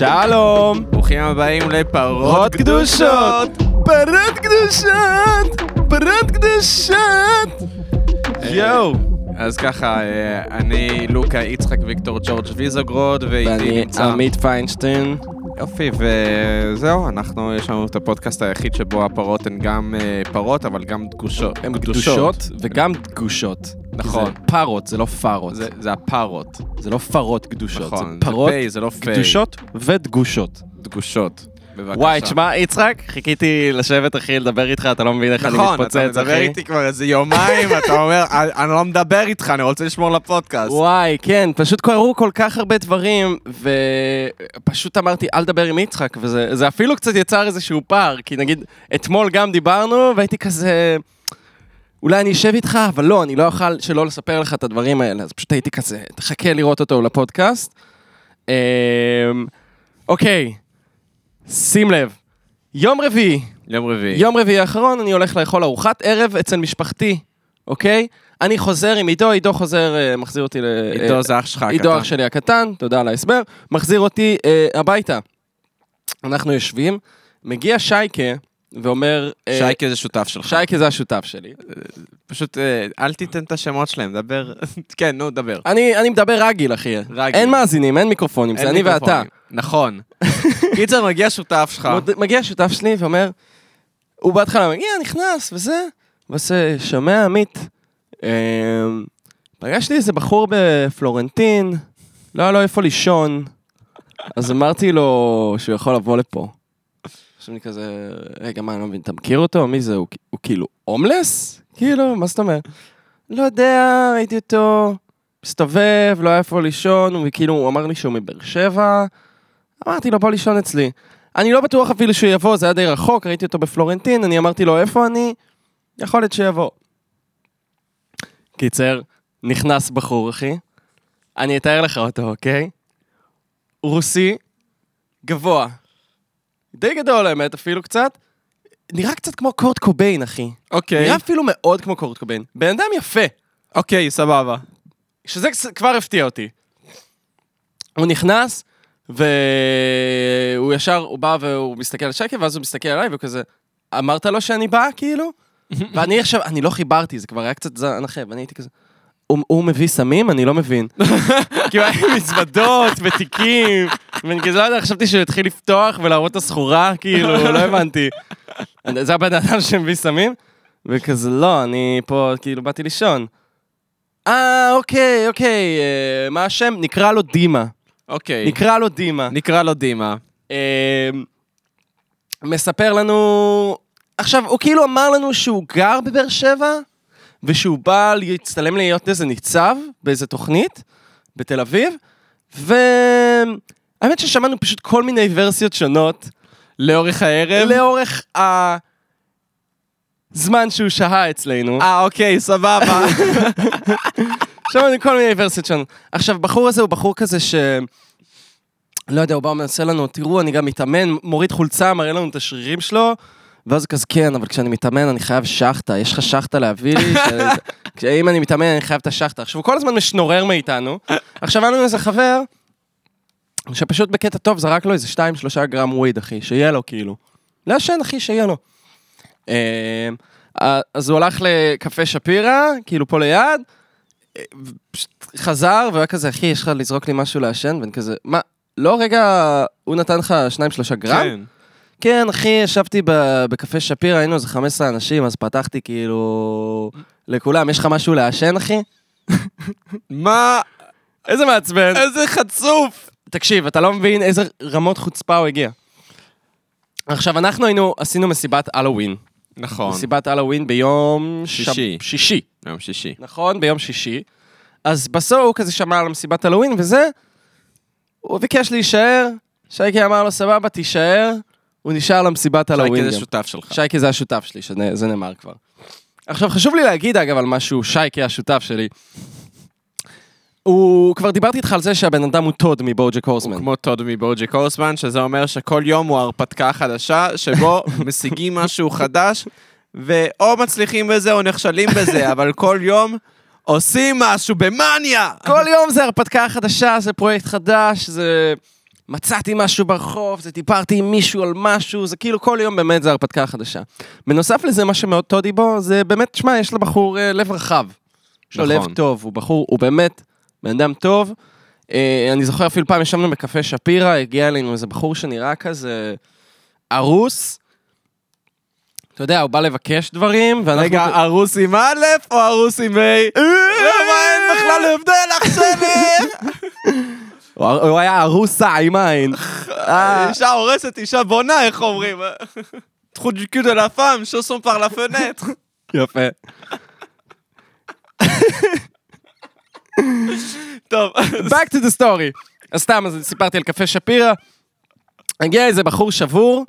שלום! ברוכים הבאים לפרות פרות קדושות! פרות קדושות! פרות קדושות! יואו! אז ככה, אה, אני לוקה יצחק ויקטור ג'ורג' ויזוגרוד, ואיתי ואני נמצא... עמית פיינשטיין. יופי, וזהו, אנחנו, יש לנו את הפודקאסט היחיד שבו הפרות הן גם אה, פרות, אבל גם דגושות. הן קדושות וגם דגושות. נכון. זה פרות, זה לא פרות. זה, זה הפרות. זה לא פרות קדושות, נכון, זה פרות זה פיי, זה לא פיי. קדושות ודגושות. דגושות. בבקשה. וואי, תשמע, יצחק, חיכיתי לשבת, אחי, לדבר איתך, אתה לא מבין איך אני נכון, מתפוצץ, אתה אחי. מדבר איתי כבר איזה יומיים, אתה אומר, "אני- אני לא מדבר איתך, אני רוצה לשמור לפודקאסט. וואי, כן, פשוט קרו כל כך הרבה דברים, ופשוט אמרתי, אל תדבר עם יצחק, וזה זה אפילו קצת יצר איזשהו פער, כי נגיד, אתמול גם דיברנו, והייתי כזה, אולי אני אשב איתך, אבל לא, אני לא אוכל שלא לספר לך את הדברים האלה, אז פשוט הייתי כזה, תחכה לראות אותו לפודקאסט. אמ, אוקיי, שים לב, יום רביעי, יום רביעי. יום רביעי האחרון אני הולך לאכול ארוחת ערב אצל משפחתי, אוקיי? אני חוזר עם עידו, עידו חוזר, אה, מחזיר אותי ל... עידו אה, זה אח שלך הקטן. עידו אח שלי הקטן, תודה על ההסבר, מחזיר אותי אה, הביתה. אנחנו יושבים, מגיע שייקה ואומר... אה, שייקה זה שותף שלך. שייקה זה השותף שלי. פשוט אה, אל תיתן את השמות שלהם, דבר. כן, נו, דבר. אני, אני מדבר רגיל, אחי. רגיל. אין מאזינים, אין מיקרופונים, זה אין אני ואתה. מיקרופונים. נכון. קיצר, מגיע שותף שלך. מגיע שותף שלי ואומר, הוא בהתחלה מגיע, נכנס וזה, ועושה, שומע עמית, אמ, פגשתי איזה בחור בפלורנטין, לא היה לו איפה לישון, אז אמרתי לו שהוא יכול לבוא לפה. עכשיו אני כזה, רגע, מה, אני לא מבין, אתה מכיר אותו? מי זה? הוא, הוא כאילו הומלס? כאילו, מה זאת אומרת? לא יודע, ראיתי אותו, מסתובב, לא היה איפה לישון, הוא כאילו, הוא אמר לי שהוא מבאר שבע, אמרתי לו, בוא לישון אצלי. אני לא בטוח אפילו שהוא יבוא, זה היה די רחוק, ראיתי אותו בפלורנטין, אני אמרתי לו, איפה אני? יכול להיות שיבוא. קיצר, נכנס בחור, אחי. אני אתאר לך אותו, אוקיי? רוסי, גבוה. די גדול, האמת, אפילו קצת. נראה קצת כמו קורט קוביין, אחי. אוקיי. נראה אפילו מאוד כמו קורט קוביין. בן אדם יפה. אוקיי, סבבה. שזה כבר הפתיע אותי. הוא נכנס, והוא ישר, הוא בא והוא מסתכל על שקף, ואז הוא מסתכל עליי, והוא כזה, אמרת לו שאני בא, כאילו? ואני עכשיו, אני לא חיברתי, זה כבר היה קצת זן אחר, ואני הייתי כזה, הוא, הוא מביא סמים? אני לא מבין. כאילו היה לי מזוודות ותיקים, ואני כזה לא יודע, חשבתי שהוא יתחיל לפתוח ולהראות את הסחורה, כאילו, לא הבנתי. זה הבן אדם שמביא סמים? וכזה, לא, אני פה, כאילו, באתי לישון. אה, אוקיי, אוקיי, אה, מה השם? נקרא לו דימה. אוקיי. נקרא לו דימה. נקרא לו דימה. אה, מספר לנו... עכשיו, הוא כאילו אמר לנו שהוא גר בבאר שבע, ושהוא בא להצטלם להיות איזה ניצב באיזה תוכנית בתל אביב, והאמת ששמענו פשוט כל מיני ורסיות שונות לאורך הערב? לאורך הזמן שהוא שהה אצלנו. אה, אוקיי, סבבה. שמענו כל מיני ורסיות שונות. עכשיו, בחור הזה הוא בחור כזה ש... לא יודע, הוא בא ומנסה לנו, תראו, אני גם מתאמן, מוריד חולצה, מראה לנו את השרירים שלו, ואז הוא כזה, כן, אבל כשאני מתאמן אני חייב שחטה, יש לך שחטה להביא לי? ש- אם אני מתאמן אני חייב את השחטה. עכשיו, הוא כל הזמן משנורר מאיתנו. עכשיו, היה לנו איזה חבר, שפשוט בקטע טוב זרק לו איזה 2-3 גרם וויד, אחי, שיהיה לו, כאילו. לעשן, אחי, שיהיה לו. אה, אז הוא הלך לקפה שפירא, כאילו פה ליד, חזר, והוא היה כזה, אחי, יש לך לזרוק לי משהו לעשן? ואני כזה, מה, לא, רגע, הוא נתן לך שניים, שלושה גרם? כן. כן, אחי, ישבתי בקפה שפירא, היינו איזה 15 אנשים, אז פתחתי כאילו... לכולם, יש לך משהו לעשן, אחי? מה? איזה מעצבן. איזה חצוף! תקשיב, אתה לא מבין איזה רמות חוצפה הוא הגיע. עכשיו, אנחנו היינו, עשינו מסיבת הלואוין. נכון. מסיבת הלואוין ביום... שישי. שב... שישי. יום שישי. נכון? ביום שישי. אז בסוף הוא כזה שמע על מסיבת הלואוין וזה, הוא ביקש להישאר, שייקי אמר לו, סבבה, תישאר, הוא נשאר למסיבת הלואוין שייקה גם. זה שותף שלך. שייקי זה השותף שלי, שזה נאמר כבר. עכשיו, חשוב לי להגיד, אגב, על משהו, שייקי השותף שלי. הוא, כבר דיברתי איתך על זה שהבן אדם הוא טוד מבוג'ק הורסמן. כמו טוד מבוג'ק הורסמן, שזה אומר שכל יום הוא הרפתקה חדשה, שבו משיגים משהו חדש, ואו מצליחים בזה או נכשלים בזה, אבל כל יום עושים משהו במאניה! כל יום זה הרפתקה חדשה, זה פרויקט חדש, זה מצאתי משהו ברחוב, זה דיברתי עם מישהו על משהו, זה כאילו כל יום באמת זה הרפתקה חדשה. בנוסף לזה, מה שמאוד טודי בו, זה באמת, שמע, יש לבחור אה, לב רחב. יש לו נכון. לב טוב, הוא בחור, הוא באמת בן אדם טוב. אה, אני זוכר אפילו פעם ישבנו בקפה שפירא, הגיע אלינו איזה בחור שנראה כזה ארוס. אתה יודע, הוא בא לבקש דברים, ואנחנו... רגע, ארוס עם א' או ארוס עם ה'? למה אין בכלל הבדל שלי? הוא היה ארוסה עם עין. אישה הורסת, אישה בונה, איך אומרים? La femme, chaussons par la fenêtre. יפה. טוב, back to the story. אז סתם, אז סיפרתי על קפה שפירא, הגיע איזה בחור שבור,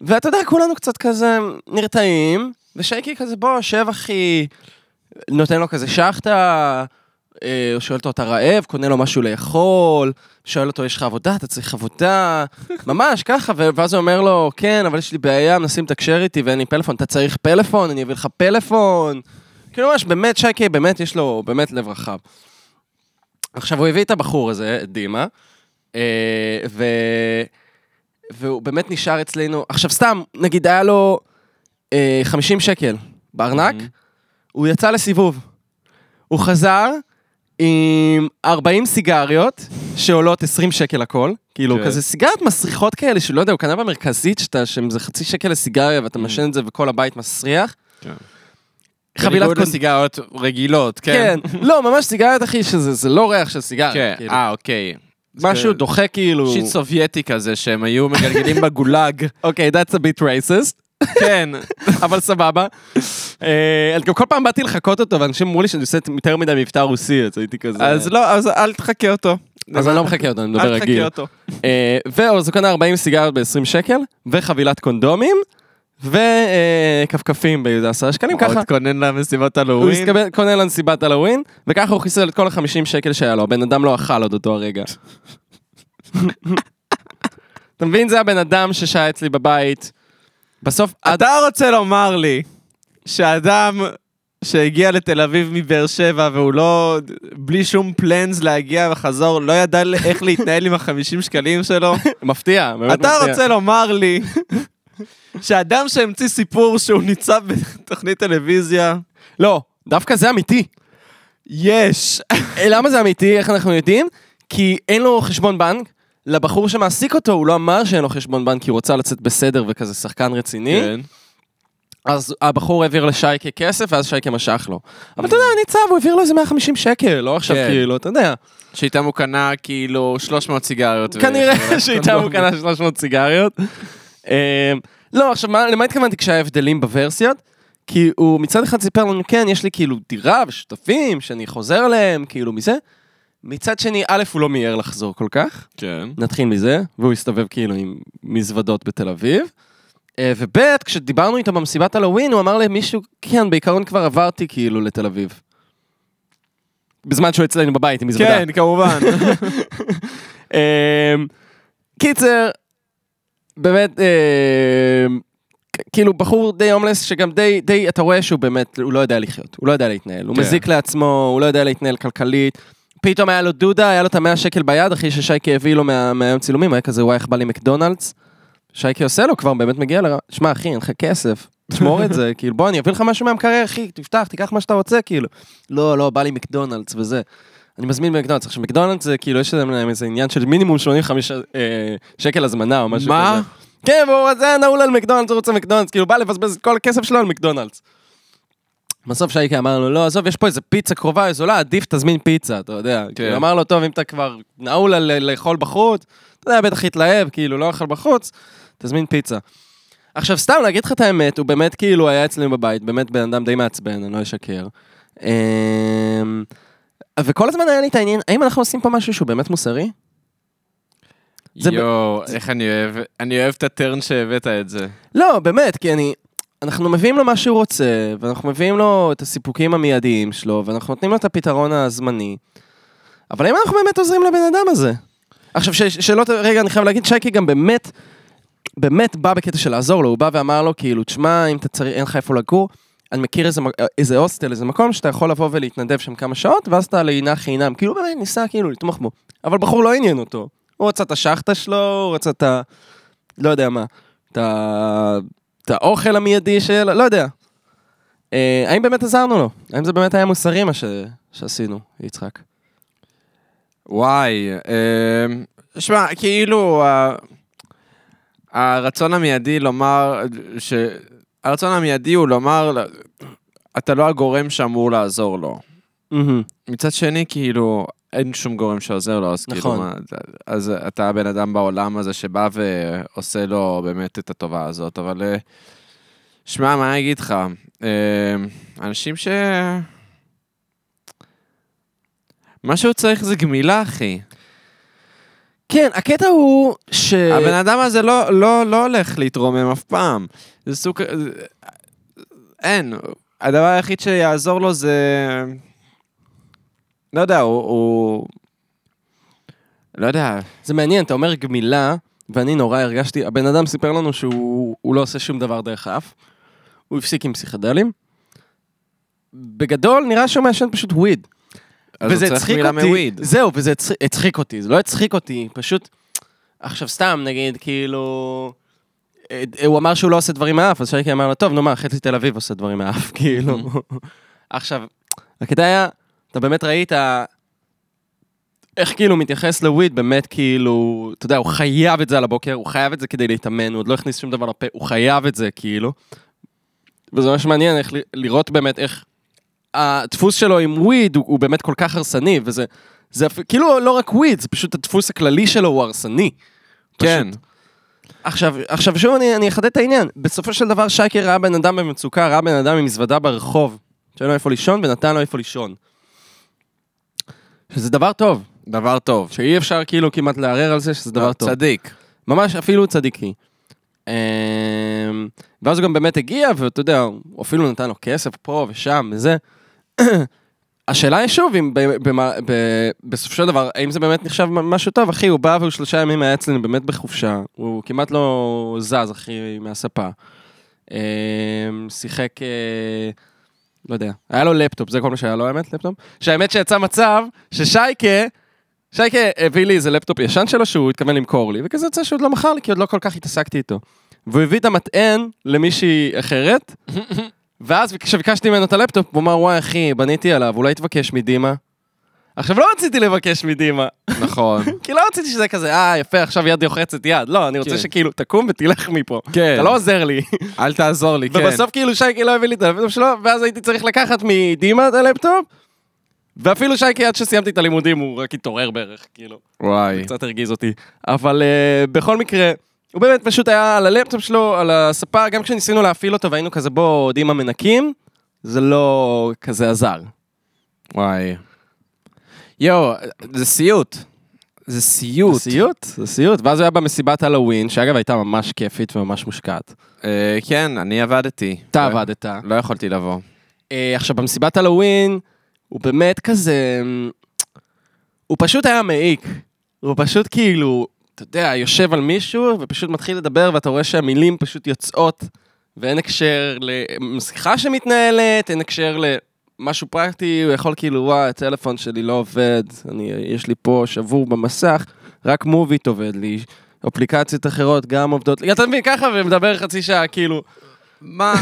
ואתה יודע, כולנו קצת כזה נרתעים, ושייקי כזה, בוא, שב אחי, נותן לו כזה שחטה, אה, הוא שואל אותו, אתה רעב? קונה לו משהו לאכול, שואל אותו, יש לך עבודה? אתה צריך עבודה? ממש, ככה, ואז הוא אומר לו, כן, אבל יש לי בעיה, מנסים לתקשר איתי ואין לי פלאפון, אתה צריך פלאפון? אני אביא לך פלאפון. כאילו ממש, באמת, שייקי, באמת, יש לו באמת לב רחב. עכשיו, הוא הביא את הבחור הזה, את דימה, אה, ו... והוא באמת נשאר אצלנו. עכשיו, סתם, נגיד, היה לו אה, 50 שקל בארנק, Mhm. הוא יצא לסיבוב. הוא חזר עם 40 סיגריות, שעולות 20 שקל הכל. כאילו, כן. כזה סיגריות מסריחות כאלה, שלא יודע, הוא קנה במרכזית, שאתה, שהם זה חצי שקל לסיגריה, ואתה Mhm. מעשן את זה וכל הבית מסריח. כן. חבילת בניגוד קונ... לסיגריות רגילות, כן? כן. לא, ממש סיגריות, אחי, שזה זה לא ריח של סיגריה. כן, כאילו. אה, אוקיי. משהו זה- דוחה כאילו... שיט סובייטי כזה שהם היו מגלגלים בגולאג. אוקיי, that's a bit racist, כן. אבל סבבה. אה, גם כל פעם באתי לחקות אותו, ואנשים אמרו לי שאני עושה יותר מדי מבטא רוסי, אז הייתי כזה... אז לא, אז אל תחכה אותו. אז אני לא מחכה אותו, אני מדבר אל רגיל. תחכה אותו. אה, ואז הוא קנה 40 סיגריות ב-20 שקל, וחבילת קונדומים, וכפכפים ב-10 שקלים, ככה. עוד קונן למסיבת הוא הלואוין. הסתכל- קונה לנסיבת הלואוין, וככה הוא חיסל את כל ה-50 שקל שהיה לו, הבן אדם לא אכל עוד אותו הרגע. אתה מבין? זה הבן אדם ששהיה אצלי בבית. בסוף, עד... אתה רוצה לומר לי שאדם שהגיע לתל אביב מבאר שבע והוא לא, בלי שום פלנס להגיע וחזור, לא ידע איך להתנהל עם החמישים שקלים שלו? מפתיע, באמת אתה מפתיע. רוצה לומר לי שאדם שהמציא סיפור שהוא ניצב בתוכנית טלוויזיה, לא, דווקא זה אמיתי. יש. אה, למה זה אמיתי? איך אנחנו יודעים? כי אין לו חשבון בנק. לבחור שמעסיק אותו, הוא לא אמר שאין לו חשבון בנק כי הוא רצה לצאת בסדר וכזה שחקן רציני. כן. אז הבחור העביר לשייקה כסף, ואז שייקה משך לו. אבל אתה יודע, ניצב, הוא העביר לו איזה 150 שקל, לא עכשיו כן. כאילו, אתה יודע. שאיתם הוא קנה כאילו 300 סיגריות. כנראה שאיתם הוא קנה 300 סיגריות. אמ, לא, עכשיו, מה- למה התכוונתי כשהיה הבדלים בוורסיות? כי הוא מצד אחד סיפר לנו, כן, יש לי כאילו דירה ושותפים שאני חוזר אליהם, כאילו מזה. מצד שני, א', הוא לא מיהר לחזור כל כך, כן. נתחיל מזה, והוא הסתובב כאילו עם מזוודות בתל אביב. אה, וב', כשדיברנו איתו במסיבת הלואוין, הוא אמר למישהו, כן, בעיקרון כבר עברתי כאילו לתל אביב. בזמן שהוא אצלנו בבית עם מזוודה. כן, כמובן. אמ, קיצר, באמת, אמ, כ- כאילו בחור די הומלס, שגם די, די, אתה רואה שהוא באמת, הוא לא יודע לחיות, הוא לא יודע להתנהל, הוא כן. מזיק לעצמו, הוא לא יודע להתנהל כלכלית. פתאום היה לו דודה, היה לו את המאה שקל ביד, אחי ששייקי הביא לו מה- מהיום צילומים, היה כזה, וואי, איך בא לי מקדונלדס? שייקי עושה לו כבר, באמת מגיע ל... שמע, אחי, אין לך כסף, תשמור את זה, כאילו, בוא, אני אביא לך משהו מהמקרר, אחי, תפתח, תיקח מה שאתה רוצה, כאילו. לא, לא, בא לי מקדונלדס וזה. אני מזמין במקדונלדס. עכשיו, מקדונלדס זה כאילו, יש להם איזה עניין של מינימום 85 אה, שקל הזמנה או משהו כזה. מה? כן, והוא זה נעול על מקדונלדס, הוא רוצה מקדונלדס, כאילו, בא לבזבז את כל הכסף שלו על מקדונלדס. בסוף שייקה אמר לו, לא, עזוב, יש פה איזה פיצה קרובה, זולה, עדיף תזמין פיצה, אתה יודע. כן. כאילו, אמר לו, טוב, אם אתה כבר נעול על לאכול בחוץ, אתה יודע, בטח התלהב, כאילו, לא אכל בחוץ, תזמין פיצה. עכשיו, סתם להגיד לך את האמת, הוא באמת כאילו היה אצלנו בבית, באמת בן אדם די מעצבן, אני לא אשקר. וכל הזמן היה לי את העניין, האם אנחנו עושים פה משהו שהוא באמת מוסרי? זה ב- יואו, איך אני אוהב, אני אוהב את הטרן שהבאת את זה. לא, באמת, כי אני... אנחנו מביאים לו מה שהוא רוצה, ואנחנו מביאים לו את הסיפוקים המיידיים שלו, ואנחנו נותנים לו את הפתרון הזמני. אבל האם אנחנו באמת עוזרים לבן אדם הזה? עכשיו, ש- שלא... ת- רגע, אני חייב להגיד, שייקי גם באמת, באמת בא בקטע של לעזור לו, הוא בא ואמר לו, כאילו, תשמע, אם אתה צריך, אין לך איפה לגור, אני מכיר איזה, איזה הוסטל, איזה מקום שאתה יכול לבוא ולהתנדב שם כמה שעות, ואז אתה לינה חינם. כאילו, באמת ניסה כאילו לתמוך בו. אבל בחור לא עניין אותו. הוא רצה את השחטה שלו, הוא רצה את ה... לא יודע מה. את ה... את האוכל המיידי של... לא יודע. אה, האם באמת עזרנו לו? האם זה באמת היה מוסרי מה ש... שעשינו, יצחק? וואי, אמ, שמע, כאילו, ה- הרצון המיידי לומר, ש... הרצון המיידי הוא לומר, אתה לא הגורם שאמור לעזור לו. מהמם. מצד שני, כאילו, אין שום גורם שעוזר לו, אז כאילו, נכון. מה, אז אתה הבן אדם בעולם הזה שבא ועושה לו באמת את הטובה הזאת, אבל... אה, שמע, מה אני אגיד לך? אה, אנשים ש... מה שהוא צריך זה גמילה, אחי. כן, הקטע הוא ש... הבן אדם הזה לא, לא, לא הולך להתרומם אף פעם. זה סוג... אין. הדבר היחיד שיעזור לו זה... לא יודע, הוא... הוא... לא יודע. זה מעניין, אתה אומר גמילה, ואני נורא הרגשתי, הבן אדם סיפר לנו שהוא הוא לא עושה שום דבר דרך האף, הוא הפסיק עם פסיכדלים. בגדול, נראה שהוא מעשן פשוט וויד. וזה צריך הצחיק אותי, מוויד. זהו, וזה הצחיק- אותי, זה לא הצחיק אותי, פשוט... עכשיו סתם, נגיד, כאילו... אה, הוא אמר שהוא לא עושה דברים מהאף, אז שייקי אמר לו, טוב, נו מה, חצי תל אביב עושה דברים מהאף, כאילו. עכשיו, הקטע היה, אתה באמת ראית איך כאילו מתייחס לוויד, באמת כאילו, אתה יודע, הוא חייב את זה על הבוקר, הוא חייב את זה כדי להתאמן, הוא עוד לא הכניס שום דבר לפה, הוא חייב את זה, כאילו. וזה ממש מעניין איך לראות באמת איך הדפוס שלו עם וויד הוא, הוא באמת כל כך הרסני, וזה זה כאילו לא רק וויד, זה פשוט הדפוס הכללי שלו הוא הרסני. כן. פשוט. עכשיו, עכשיו שוב אני, אני אחדד את העניין. בסופו של דבר שייקר ראה בן אדם במצוקה, ראה בן אדם עם מזוודה ברחוב, שאין לו איפה לישון, ונתן לו איפה לישון. שזה דבר טוב, דבר טוב. שאי אפשר כאילו כמעט לערער על זה שזה דבר טוב. צדיק. ממש אפילו צדיקי. אמ, ואז הוא גם באמת הגיע, ואתה יודע, הוא אפילו נתן לו כסף פה ושם וזה. השאלה היא שוב, אם בסופו של דבר, האם זה באמת נחשב משהו טוב? אחי, הוא בא והוא שלושה ימים היה אצלנו באמת בחופשה, הוא כמעט לא זז, אחי, מהספה. אמ, שיחק, אה, לא יודע, היה לו לפטופ, זה כל מה שהיה לו, האמת, לפטופ. שהאמת שיצא מצב ששייקה, שייקה הביא לי איזה לפטופ ישן שלו שהוא התכוון למכור לי, וכזה יוצא שהוא עוד לא מכר לי, כי עוד לא כל כך התעסקתי איתו. והוא הביא את המטען למישהי אחרת, ואז כשביקשתי ממנו את הלפטופ, הוא אמר, וואי אחי, בניתי עליו, אולי תבקש מדימה. עכשיו, לא רציתי לבקש מדימה, נכון. כי לא רציתי שזה כזה, אה, יפה, עכשיו יד רוחצת יד. לא, אני רוצה כן. שכאילו תקום ותלך מפה. כן. אתה לא עוזר לי. אל תעזור לי, כן. ובסוף כאילו שייקי לא הביא לי את הלפטופ שלו, ואז הייתי צריך לקחת מדימה את הלפטופ, ואפילו שייקי עד שסיימתי את הלימודים הוא רק התעורר בערך, כאילו, וואי. קצת הרגיז אותי. אבל אה, בכל מקרה, הוא באמת פשוט היה על הלפטופ שלו, על הספה, גם כשניסינו להפעיל אותו והיינו כזה בוא דימה מנקים, זה לא כזה עזר. וואי. יואו, זה סיוט. זה סיוט. זה סיוט, זה סיוט. ואז הוא היה במסיבת הלואוין, שאגב הייתה ממש כיפית וממש מושקעת. אה, כן, אני עבדתי. אתה עבדת. לא יכולתי לבוא. אה, עכשיו, במסיבת הלואוין, הוא באמת כזה... הוא פשוט היה מעיק. הוא פשוט כאילו, אתה יודע, יושב על מישהו ופשוט מתחיל לדבר, ואתה רואה שהמילים פשוט יוצאות, ואין הקשר לשיחה שמתנהלת, אין הקשר למשהו פרקטי, הוא יכול כאילו, וואי, הטלפון שלי לא עובד, אני, יש לי פה שבור במסך, רק מוביט עובד לי. אפליקציות אחרות גם עובדות לי, אתה מבין, ככה ומדבר חצי שעה, כאילו, מה?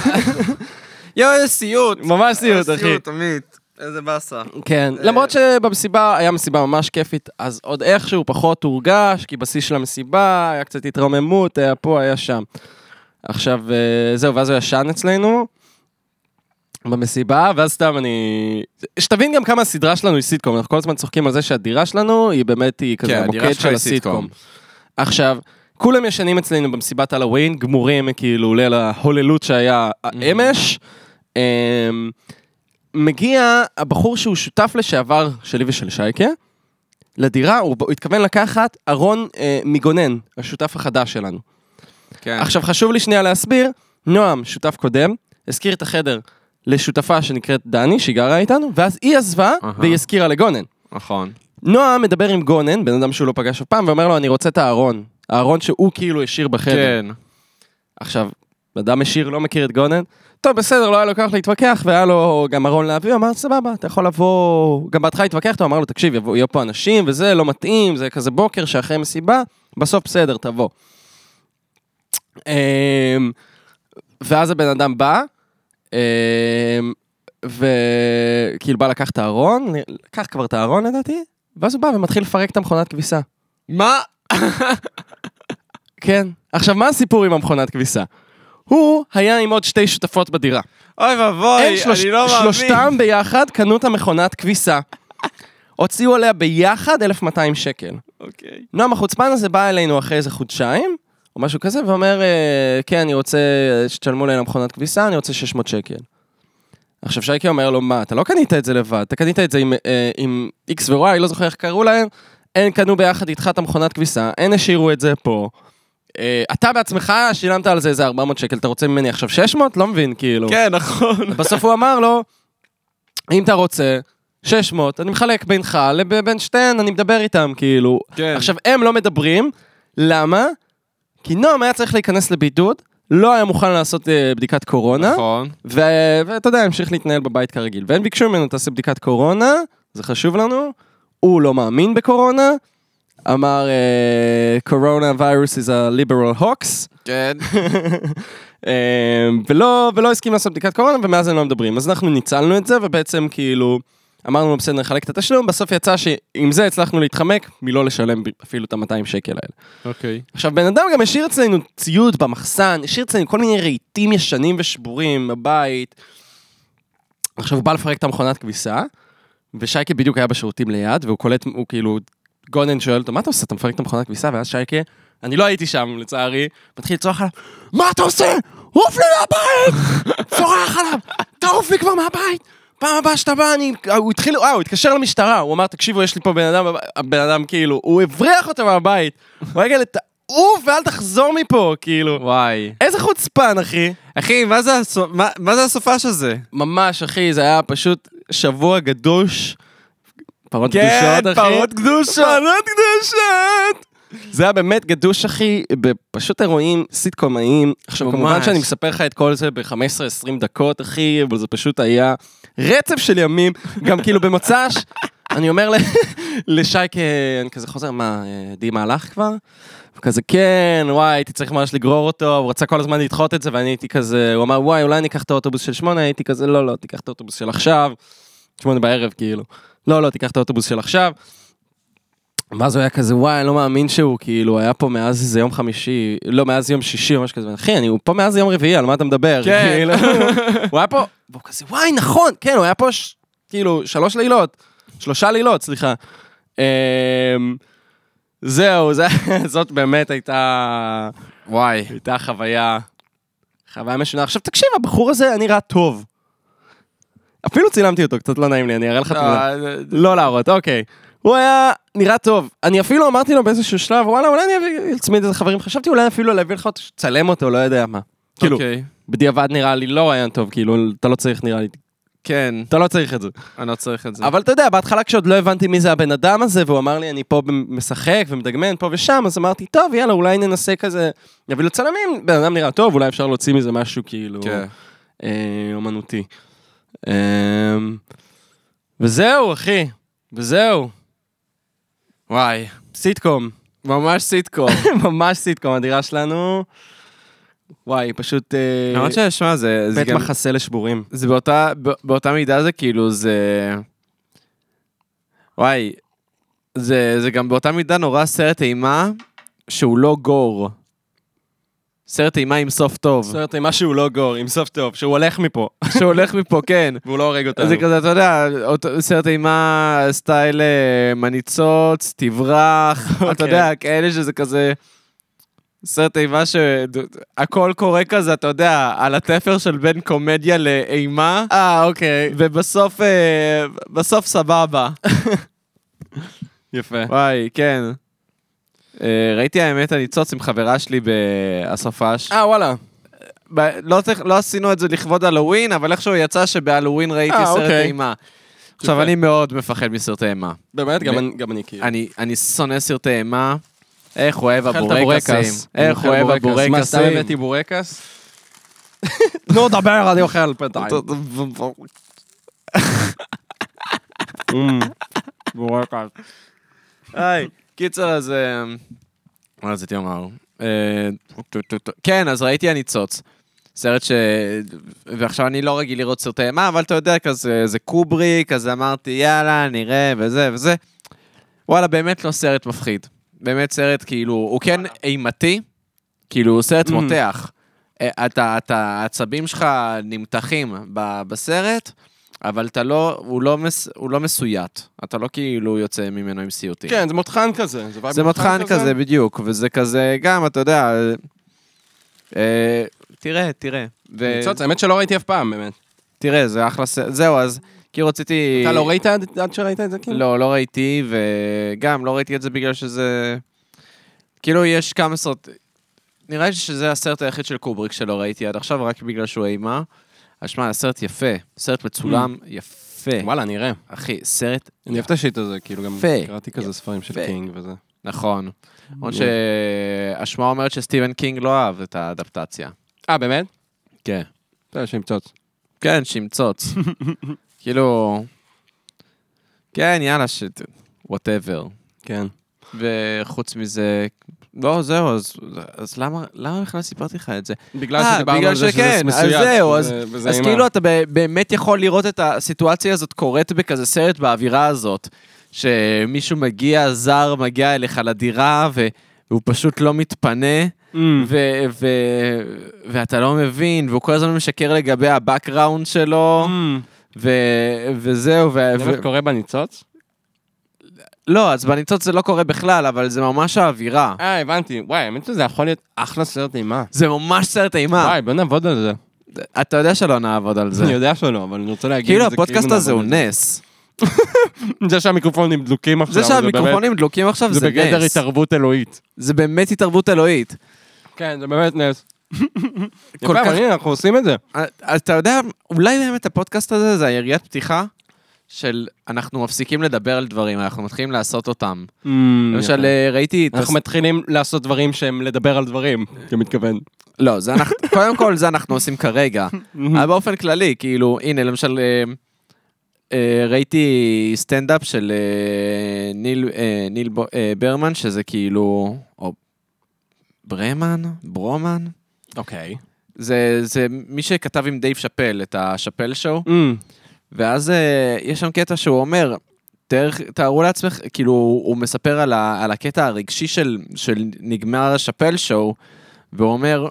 יואו, איזה סיוט. ממש סיוט, אחי. סיוט, עמית. איזה באסה. כן, למרות שבמסיבה, היה מסיבה ממש כיפית, אז עוד איכשהו פחות הורגש, כי בשיא של המסיבה היה קצת התרוממות, היה פה, היה שם. עכשיו, אה, זהו, ואז הוא ישן אצלנו, במסיבה, ואז סתם אני... שתבין גם כמה הסדרה שלנו היא סיטקום, אנחנו כל הזמן צוחקים על זה שהדירה שלנו היא באמת, היא כזה כן, המוקד של הסיטקום. סיטקום. עכשיו, כולם ישנים אצלנו במסיבת הלואוין, גמורים כאילו ליל ההוללות שהיה אמש. אמ, מגיע הבחור שהוא שותף לשעבר שלי ושל שייקה, לדירה, הוא, הוא התכוון לקחת ארון אה, מגונן, השותף החדש שלנו. כן. עכשיו חשוב לי שנייה להסביר, נועם, שותף קודם, הזכיר את החדר לשותפה שנקראת דני, שהיא גרה איתנו, ואז היא עזבה אהה. והיא הזכירה לגונן. נכון. נועם מדבר עם גונן, בן אדם שהוא לא פגש אף פעם, ואומר לו, אני רוצה את הארון. הארון שהוא כאילו השאיר בחדר. כן. עכשיו, אדם השאיר, לא מכיר את גונן, טוב, בסדר, לא היה לו כוח להתווכח, והיה לו גם ארון להביא, הוא אמר, סבבה, אתה יכול לבוא... גם בהתחלה התווכח, הוא אמר לו, תקשיב, יבוא- יהיו פה אנשים וזה, לא מתאים, זה כזה בוקר שאחרי מסיבה, בסוף בסדר, תבוא. אמ, ואז הבן אדם בא, אמ, וכאילו בא לקח את הארון, לקח כבר את הארון לדעתי, ואז הוא בא ומתחיל לפרק את המכונת כביסה. מה? כן. עכשיו, מה הסיפור עם המכונת כביסה? הוא היה עם עוד שתי שותפות בדירה. אוי ואבוי, שלוש- אני לא מאמין. שלושתם ביחד קנו את המכונת כביסה. הוציאו עליה ביחד 1,200 שקל. אוקיי. נועם החוצפן הזה בא אלינו אחרי איזה חודשיים, או משהו כזה, ואומר, אה, כן, אני רוצה שתשלמו לי על המכונת כביסה, אני רוצה 600 שקל. עכשיו שייקי אומר לו, מה, אתה לא קנית את זה לבד, אתה קנית את זה עם, אה, עם X ו-Y, לא זוכר איך קראו להם, הם קנו ביחד איתך את המכונת כביסה, הם השאירו את זה פה. אה, אתה בעצמך שילמת על זה איזה 400 שקל, אתה רוצה ממני עכשיו 600? לא מבין, כאילו. כן, נכון. בסוף הוא אמר לו, אם אתה רוצה, 600, אני מחלק בינך לבין שתיהן, אני מדבר איתם, כאילו. כן. עכשיו, הם לא מדברים, למה? כי נועם היה צריך להיכנס לבידוד, לא היה מוכן לעשות אה, בדיקת קורונה, נכון. ו- ואתה יודע, המשיך להתנהל בבית כרגיל. והם ביקשו ממנו, תעשה בדיקת קורונה, זה חשוב לנו, הוא לא מאמין בקורונה, אמר, קורונה וירוס is a liberal hoax, כן. אה, ולא, ולא הסכים לעשות בדיקת קורונה, ומאז הם לא מדברים. אז אנחנו ניצלנו את זה, ובעצם כאילו, אמרנו לו, בסדר, נחלק את התשלום, בסוף יצא שעם זה הצלחנו להתחמק מלא לשלם אפילו את ה-200 שקל האלה. אוקיי. עכשיו, בן אדם גם השאיר אצלנו ציוד במחסן, השאיר אצלנו כל מיני רהיטים ישנים ושבורים בבית. עכשיו, הוא בא לפרק את המכונת כביסה, ושייקה בדיוק היה בשירותים ליד, והוא קולט, הוא כאילו, גונן שואל אותו, מה אתה עושה? אתה מפרק את המכונת כביסה? ואז שייקה, אני לא הייתי שם, לצערי, מתחיל לצרוח עליו, מה אתה עושה? עוף לי מהבית! צורח עליו, תעוף לי כבר מהבית! פעם הבאה שאתה בא, אני... הוא התחיל, אה, הוא התקשר למשטרה, הוא אמר, תקשיבו, יש לי פה בן אדם, בב-" הבן אדם כאילו, הוא הבריח אותו מהבית. הוא רגע, תעוף ואל תחזור מפה, כאילו. וואי. איזה חוצפן, אחי. אחי, מה זה הסו- מה- מה זה הסופש הזה? ממש, אחי, זה היה פשוט שבוע גדוש. פרות כן, קדושות, אחי. פרות קדושות. פרות קדושות! זה היה באמת גדוש, אחי, בפשוט אירועים סיטקומאיים. עכשיו, ממש. כמובן שאני מספר לך את כל זה ב-15-20 דקות, אחי, אבל זה פשוט היה רצף של ימים. גם כאילו במוצ"ש, אני אומר ל- לשייקה, אני כזה חוזר, מה, אה, דימה הלך כבר? וכזה, כן, וואי, הייתי צריך ממש לגרור אותו, הוא רצה כל הזמן לדחות את זה, ואני הייתי כזה, הוא אמר, וואי, אולי אני אקח את האוטובוס של שמונה, הייתי כזה, לא, לא, תיקח את האוטובוס של עכשיו, שמונה בערב, כאילו. לא, לא, תיקח את האוטובוס של עכשיו. ואז הוא היה כזה, וואי, אני לא מאמין שהוא, כאילו, היה פה מאז איזה יום חמישי, לא, מאז יום שישי או משהו כזה, אחי, אני, הוא פה מאז יום רביעי, על מה אתה מדבר? כן. כאילו, הוא היה פה, והוא כזה, וואי, נכון, כן, הוא היה פה, ש... כאילו, שלוש לילות, שלושה לילות, סליחה. אמ, זהו, זה, זאת באמת הייתה, וואי. הייתה חוויה, חוויה משונה. עכשיו תקשיב, הבחור הזה היה נראה טוב. אפילו צילמתי אותו, קצת לא נעים לי, אני אראה לך תמונה. לא להראות, אוקיי. הוא היה נראה טוב. אני אפילו אמרתי לו באיזשהו שלב, וואלה, אולי אני אצמיד איזה חברים. חשבתי אולי אפילו להביא לך אותו, צלם אותו, לא יודע מה. כאילו, אוקיי. בדיעבד נראה לי לא רעיון טוב, כאילו, אתה לא צריך נראה לי, כן, אתה לא צריך את זה. אני לא צריך את זה. אבל אתה יודע, בהתחלה כשעוד לא הבנתי מי זה הבן אדם הזה, והוא אמר לי, אני פה משחק ומדגמן פה ושם, אז אמרתי, טוב, יאללה, אולי ננסה כזה, נביא לו צלמים, בן אדם נראה טוב, אולי אפשר להוציא מזה משהו כאילו, כן. אה, אומנותי. אה, וזהו, אחי, וזהו, וואי. סיטקום, ממש סיטקום. ממש סיטקום, הדירה שלנו, וואי, פשוט אה, למרות ששמע, זה זה בית גם... מחסה לשבורים. זה באותה, באותה מידה זה כאילו זה... וואי, זה, זה גם באותה מידה נורא סרט אימה שהוא לא גור. סרט אימה עם סוף טוב. סרט עם משהו לא גור, עם סוף טוב, שהוא הולך מפה, שהולך מפה, כן. והוא לא הורג אותנו. זה כזה, אתה יודע, סרט אימה סטייל אה, מניצוץ, תברח, אתה אוקיי. יודע, כאלה שזה כזה... סרט אימה שהכל קורה כזה, אתה יודע, על התפר של בין קומדיה לאימה, אה, אוקיי. ובסוף, אה, בסוף סבבה. יפה. וואי, כן. אה, ראיתי האמת הניצוץ עם חברה שלי בסופש. אה, וואלה. ב- לא, צריך, לא עשינו את זה לכבוד הלואוין, אבל איכשהו יצא שבהלואוין ראיתי אה, סרט אוקיי. אימה. עכשיו. אני מאוד מפחד מסרטי אימה. באמת, גם גם אני כאילו. אני, אני שונא סרטי אימה. איך הוא אוהב הבורקסים. הבורקס. איך אוהב בורקס. מה, סתם הבורקסים. הבאתי בורקס? נו, דבר, אני אוכל בינתיים. היי, קיצר, אז... אה, מה רציתי לומר? אה. כן, אז ראיתי הניצוץ. סרט ש... ועכשיו אני לא רגיל לראות סרטי אימה, אבל אתה יודע, כזה, זה קובריק, אז אמרתי, יאללה, נראה, וזה וזה. וואלה, באמת לא סרט מפחיד. באמת סרט, כאילו, הוא כן אימתי, כאילו, הוא סרט. מותח. אה, אתה, אתה, העצבים שלך נמתחים בסרט, אבל אתה לא, הוא לא, מס, הוא לא מסויט. אתה לא כאילו יוצא ממנו עם סיוטים. כן, זה מותחן כזה. vibe זה מותחן כזה, בדיוק, וזה כזה, גם, אתה יודע, אה, אה, תראה, תראה. ו- ניצוץ, האמת שלא ראיתי אף פעם, באמת. תראה, זה אחלה סרט, זהו, אז כי רציתי... אתה לא ראית עד עד שראית את זה, כאילו? לא, לא ראיתי, וגם לא ראיתי את זה בגלל שזה... כאילו, יש כמה סרט... נראה לי שזה הסרט היחיד של קובריק שלא ראיתי עד עכשיו, רק בגלל שהוא אימה. אז שמע, הסרט יפה, סרט מצולם יפה. וואלה, נראה. אחי, סרט אני אוהב את ה shit הזה, כאילו גם יפה. קראתי כזה ספרים של יפה. קינג וזה. נכון. למרות. שהשמועה אומרת שסטיבן קינג לא אהב את האדפטציה. אה, באמת? כן. זה שימצוץ. כן, שימצוץ. כאילו... כן, יאללה, ש... whatever. כן. וחוץ מזה... לא, זהו, אז, אז למה, למה בכלל סיפרתי לך את זה? בגלל אה, שדיברנו בגלל על זה שזה שכן, אז מסויג. זהו, אז- וזה- אז. כאילו אתה באמת יכול לראות את הסיטואציה הזאת קורית בכזה סרט באווירה הזאת, שמישהו מגיע, זר מגיע אליך לדירה, והוא פשוט לא מתפנה, Mm. ו- ו- ואתה לא מבין, והוא כל הזמן משקר לגבי הבקראונד שלו, Mm. ו- וזהו, ו- זה ו- קורה בניצוץ? לא, אז בניצוץ זה לא קורה בכלל, אבל זה ממש האווירה. אה, הבנתי. וואי, האמת שזה יכול להיות אחלה סרט אימה. זה ממש סרט אימה. וואי, בוא נעבוד על זה. אתה יודע שלא נעבוד על זה. אני יודע שלא, אבל אני רוצה להגיד כאילו זה הפודקאסט הזה הוא נס. זה. זה שהמיקרופונים דלוקים עכשיו. זה באמת- שהמיקרופונים דלוקים עכשיו זה זה בגדר נס. התערבות אלוהית. זה באמת התערבות אלוהית. כן, זה באמת נס. כל כך- אנחנו עושים את זה. אז אתה יודע, אולי באמת הפודקאסט הזה זה היריית פתיחה של אנחנו מפסיקים לדבר על דברים, אנחנו מתחילים לעשות אותם. למשל, יפה. אה, ראיתי... אנחנו מתחילים לעשות דברים שהם לדבר על דברים, אתה מתכוון. לא, זה אנחנו... קודם כל, זה אנחנו עושים כרגע. אבל באופן כללי, כאילו, הנה, למשל, אה, אה, ראיתי סטנדאפ של אה, ניל, ניל ב- ברנן, שזה כאילו... או ברנן? ברונן? אוקיי. זה, זה מי שכתב עם דייב שאפל את ה Chappelle's Show, Mm. ואז אה, יש שם קטע שהוא אומר, תאר, תארו לעצמך, כאילו, הוא מספר על, ה, על הקטע הרגשי של, של נגמר ה Chappelle's Show, והוא אומר,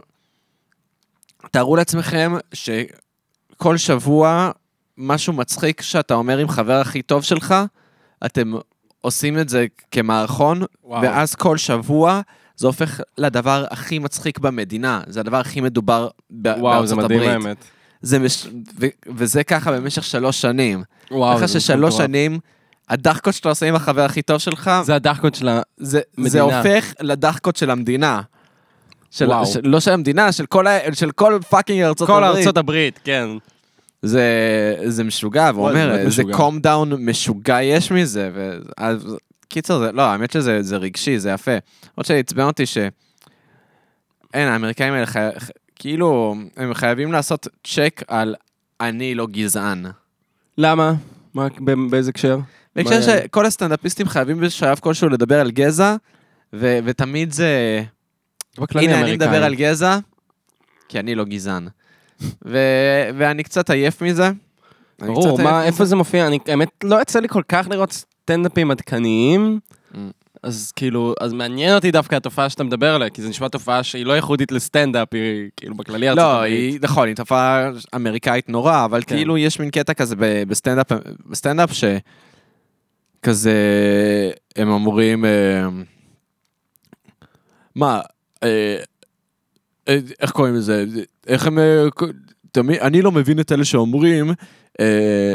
תארו לעצמכם שכל שבוע משהו מצחיק שאתה אומר עם חבר הכי טוב שלך, אתם עושים את זה כמערכון, וואו. ואז כל שבוע זה הופך לדבר הכי מצחיק במדינה, זה הדבר הכי מדובר בארצות וואו, זה מדהים הברית. האמת. זה מש... ו... וזה ככה במשך שלוש שנים. וואו, ככה זה ששלוש מטורף. שנים, הדחקות שאתה עושה עם החבר הכי טוב שלך, זה הדחקות של ה... זה. זה הופך לדחקות של המדינה. של, וואו. של, לא של המדינה, של כל. של כל fucking ארצות כל הברית. ארצות הברית, כן. זה, זה משוגע, והוא זה אומר, איזה. calm down משוגע יש מזה. ו... אז, קיצר, זה, לא, האמת שזה זה רגשי, זה יפה. עוד שעצבן אותי ש... אין, האמריקאים האלה, חי... כאילו, הם חייבים לעשות צ'ק על אני לא גזען. למה? מה, באיזה הקשר? בהקשר מה- שכל הסטנדאפיסטים חייבים בשלב כלשהו לדבר על גזע, ו- ותמיד זה... הנה, אני. מדבר על גזע, כי אני לא גזען. ו- ואני קצת עייף מזה. ברור, מה, איפה. זה מופיע? אני, האמת, לא יצא לי כל כך לראות סטנדאפים עדכניים, Mm. אז כאילו, אז מעניין אותי דווקא התופעה שאתה מדבר עליה, כי זו נשמע תופעה שהיא לא ייחודית לסטנדאפ, היא כאילו בכללי ארצות לא, הברית. היא, נכון, היא תופעה אמריקאית נורא, אבל כן. כאילו יש מין קטע כזה בסטנדאפ, בסטנדאפ שכזה, הם אומרים, אה, מה, אה, אה, איך קוראים לזה, איך הם, תמיד, אני לא מבין את אלה שאומרים,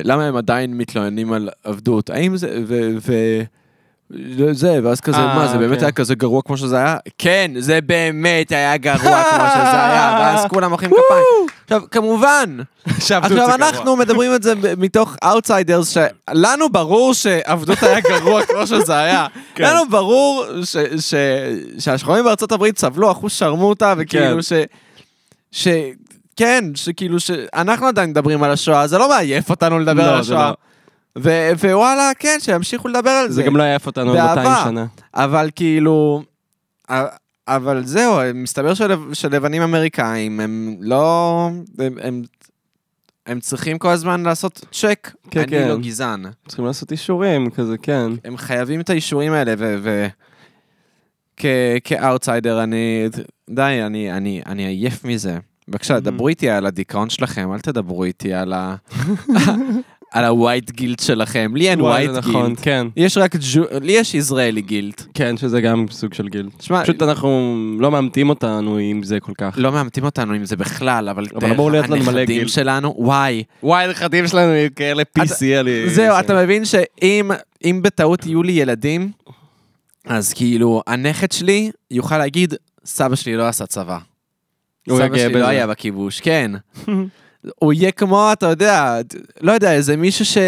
למה הם עדיין מתלוננים על עבדות, האם זה, ו... ו זה, ואז כזה, אה, מה, זה באמת כן. היה כזה גרוע כמו שזה היה? כן, זה באמת היה גרוע כמו שזה היה, ואז כולם מוחאים כפיים. עכשיו, כמובן, עכשיו. אנחנו מדברים את זה מתוך outsiders, שלנו ברור שעבדות היה גרוע כמו שזה היה. כן. לנו ברור ש- ש- שהשחורים בארצות הברית סבלו אחושרמוטה, וכאילו כן. ש... ש... כן, שכאילו, שאנחנו עדיין מדברים על השואה, זה לא מעייף אותנו לדבר לא, על זה השואה. לא. ו- ווואלה, כן, שימשיכו לדבר על זה. זה גם לא יעייף אותנו עוד באהבה. 200 שנה. אבל כאילו... אבל זהו, מסתבר שלב- שלבנים אמריקאים הם לא... הם, הם, הם צריכים כל הזמן לעשות צ'ק. כן, אני כן. לא גזען. צריכים לעשות אישורים, כזה, כן. הם חייבים את האישורים האלה, ו... ו... כ- כאוטסיידר, אני... די, אני, אני, אני עייף מזה. בבקשה, Mhm. דברו איתי על הדיכאון שלכם, אל תדברו איתי על ה... על ה white guilt שלכם. לי אין וואי, white זה נכון, guilt. כן. יש רק ג'ו... לי יש ישראלי guilt. כן, שזה גם סוג של guilt. תשמע, פשוט אנחנו לא מאמתים אותנו עם זה כל כך. לא מאמתים אותנו עם זה בכלל, אבל אבל אמור להיות לנו מלא הנכדים. שלנו, וואי. וואי, הנכדים שלנו יהיו כאלה PC על... זהו, אתה מבין שאם אם בטעות יהיו לי ילדים, אז כאילו, הנכד שלי יוכל להגיד, סבא שלי לא עשה צבא. הוא סבא שלי בזה. לא היה בכיבוש, כן. הוא יהיה כמו, אתה יודע, לא יודע, איזה מישהו ש...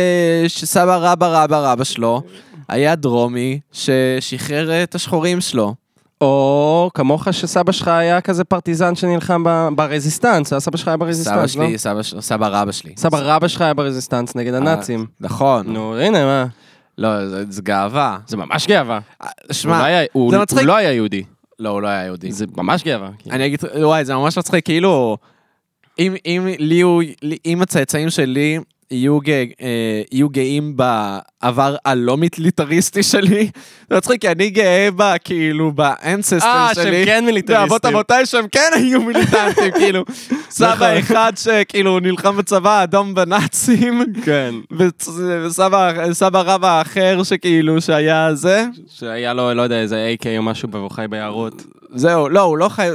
שסבא רבא רבא רבא שלו היה דרומי ששחרר את השחורים שלו. או כמוך שסבא שלך היה כזה פרטיזן שנלחם ב- ב Résistance, הסבא שלך היה סבא ב Résistance, לא? שלי, סבא, ש- סבא רבא שלי. סבא רבא שלך היה ב Résistance נגד הנאצים. נכון. נו, הנה, מה? לא, זה- גאווה. זה ממש גאווה. לא שמע, היה- הוא. לא היה יהודי. לא, הוא לא היה יהודי. זה ממש גאווה. כאילו. אני אגיד, וואי, זה ממש מצחיק, כאילו, אם, אם לי הוא, אם הצאצאים שלי יהיו, גא, אה, יהיו גאים בעבר הלא מיליטריסטי שלי, זה מצחיק, כי אני גאה בה, כאילו, באנססטר אה, שלי. שהם כן מיליטריסטים. ואבות אבותיי שהם כן היו מיליטנטים, כאילו. סבא נכון. אחד שכאילו נלחם בצבא האדום בנאצים, כן. וסבא סבא רבא האחר שכאילו שהיה זה. שהיה לו, לא יודע, איזה AK או משהו חי ביערות. זהו, לא, הוא לא חי...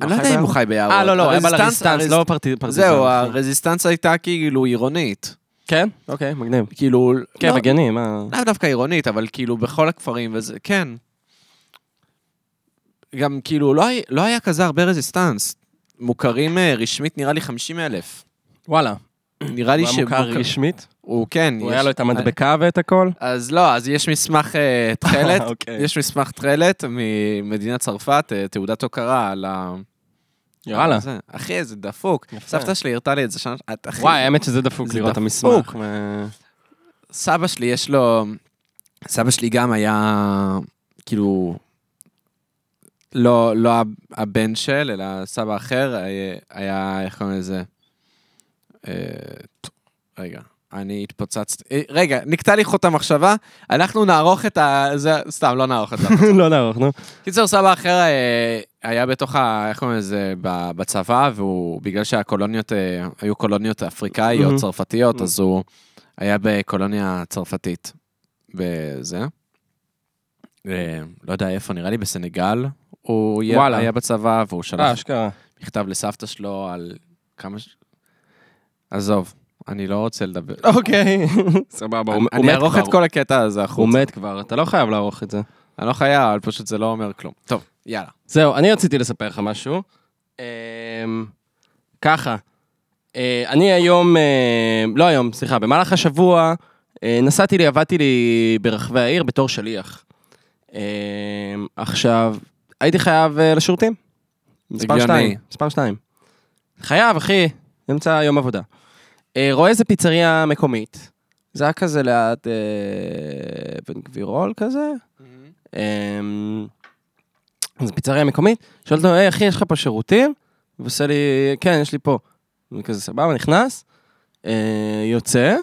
אני לא יודע אם הוא? חי ביערות. אה, לא, לא, היה ה Résistance- ב Résistance, הרז- לא פרטי- פרטיזן. זהו, ה Résistance הייתה כאילו עירונית. כן? אוקיי, מגניב. כאילו... כן, לא- מגני, מה... לאו דווקא עירונית, אבל כאילו בכל הכפרים וזה, כן. גם כאילו לא היה, לא כזה הרבה Résistance. מוכרים אה, רשמית נראה לי 50 אלף. וואלה. נראה לי הוא היה מוכר רשמית? הוא כן. הוא היה לו את המדבקה ואת הכל? אז לא, אז יש מסמך אה, תכלת, אוקיי. יש מסמך תכלת ממדינת צרפת, אה, תעודת הוקרה על ה... יאללה. זה. אחי, איזה דפוק. סבתא שלי הראתה לי את זה שנה... וואי, האמת שזה דפוק זה לראות את. המסמך. סבא שלי יש לו... סבא שלי גם היה, כאילו... לא, לא הב- הבן של, אלא סבא אחר, היה, איך קוראים לזה? אה, רגע, אני התפוצצתי. אה, רגע, נקטע לי חוט המחשבה, אנחנו נערוך את ה... זה, סתם, לא נערוך את זה. לא נערוך, נו. קיצור, סבא אחר אה, היה בתוך ה... איך קוראים לזה? בצבא, והוא, בגלל שהקולוניות, היו קולוניות אפריקאיות. צרפתיות, אז הוא היה בקולוניה צרפתית. בזה. לא יודע איפה, נראה לי בסנגל. הוא היה- בצבא, והוא שלח. מכתב לסבתא שלו על כמה. עזוב, אני לא רוצה לדבר. אוקיי. סבבה, הוא הוא אני מת אערוך את כבר. כל הקטע הזה הוא החוצה. מת כבר, אתה לא חייב לערוך את זה. אני לא חייב, אבל פשוט זה לא אומר כלום. טוב, יאללה. זהו, אני רציתי לספר לך משהו. אמ, ככה, אה, אני היום, אה, לא היום, סליחה, במהלך השבוע אה, נסעתי לי, עבדתי לי ברחבי העיר בתור שליח. אמ, עכשיו, הייתי חייב לשירותים. מספר. שתיים, מספר שתיים. חייב, אחי, אמצע יום עבודה. אה, רואה איזה פיצריה מקומית. זה היה כזה ליד אה, בן גבירול כזה. אמ, אז פיצריה מקומית, שואל אותו, היי אחי, יש לך פה שירותים? והוא עושה לי, כן, יש לי פה. אני כזה סבבה, נכנס, אה, יוצא,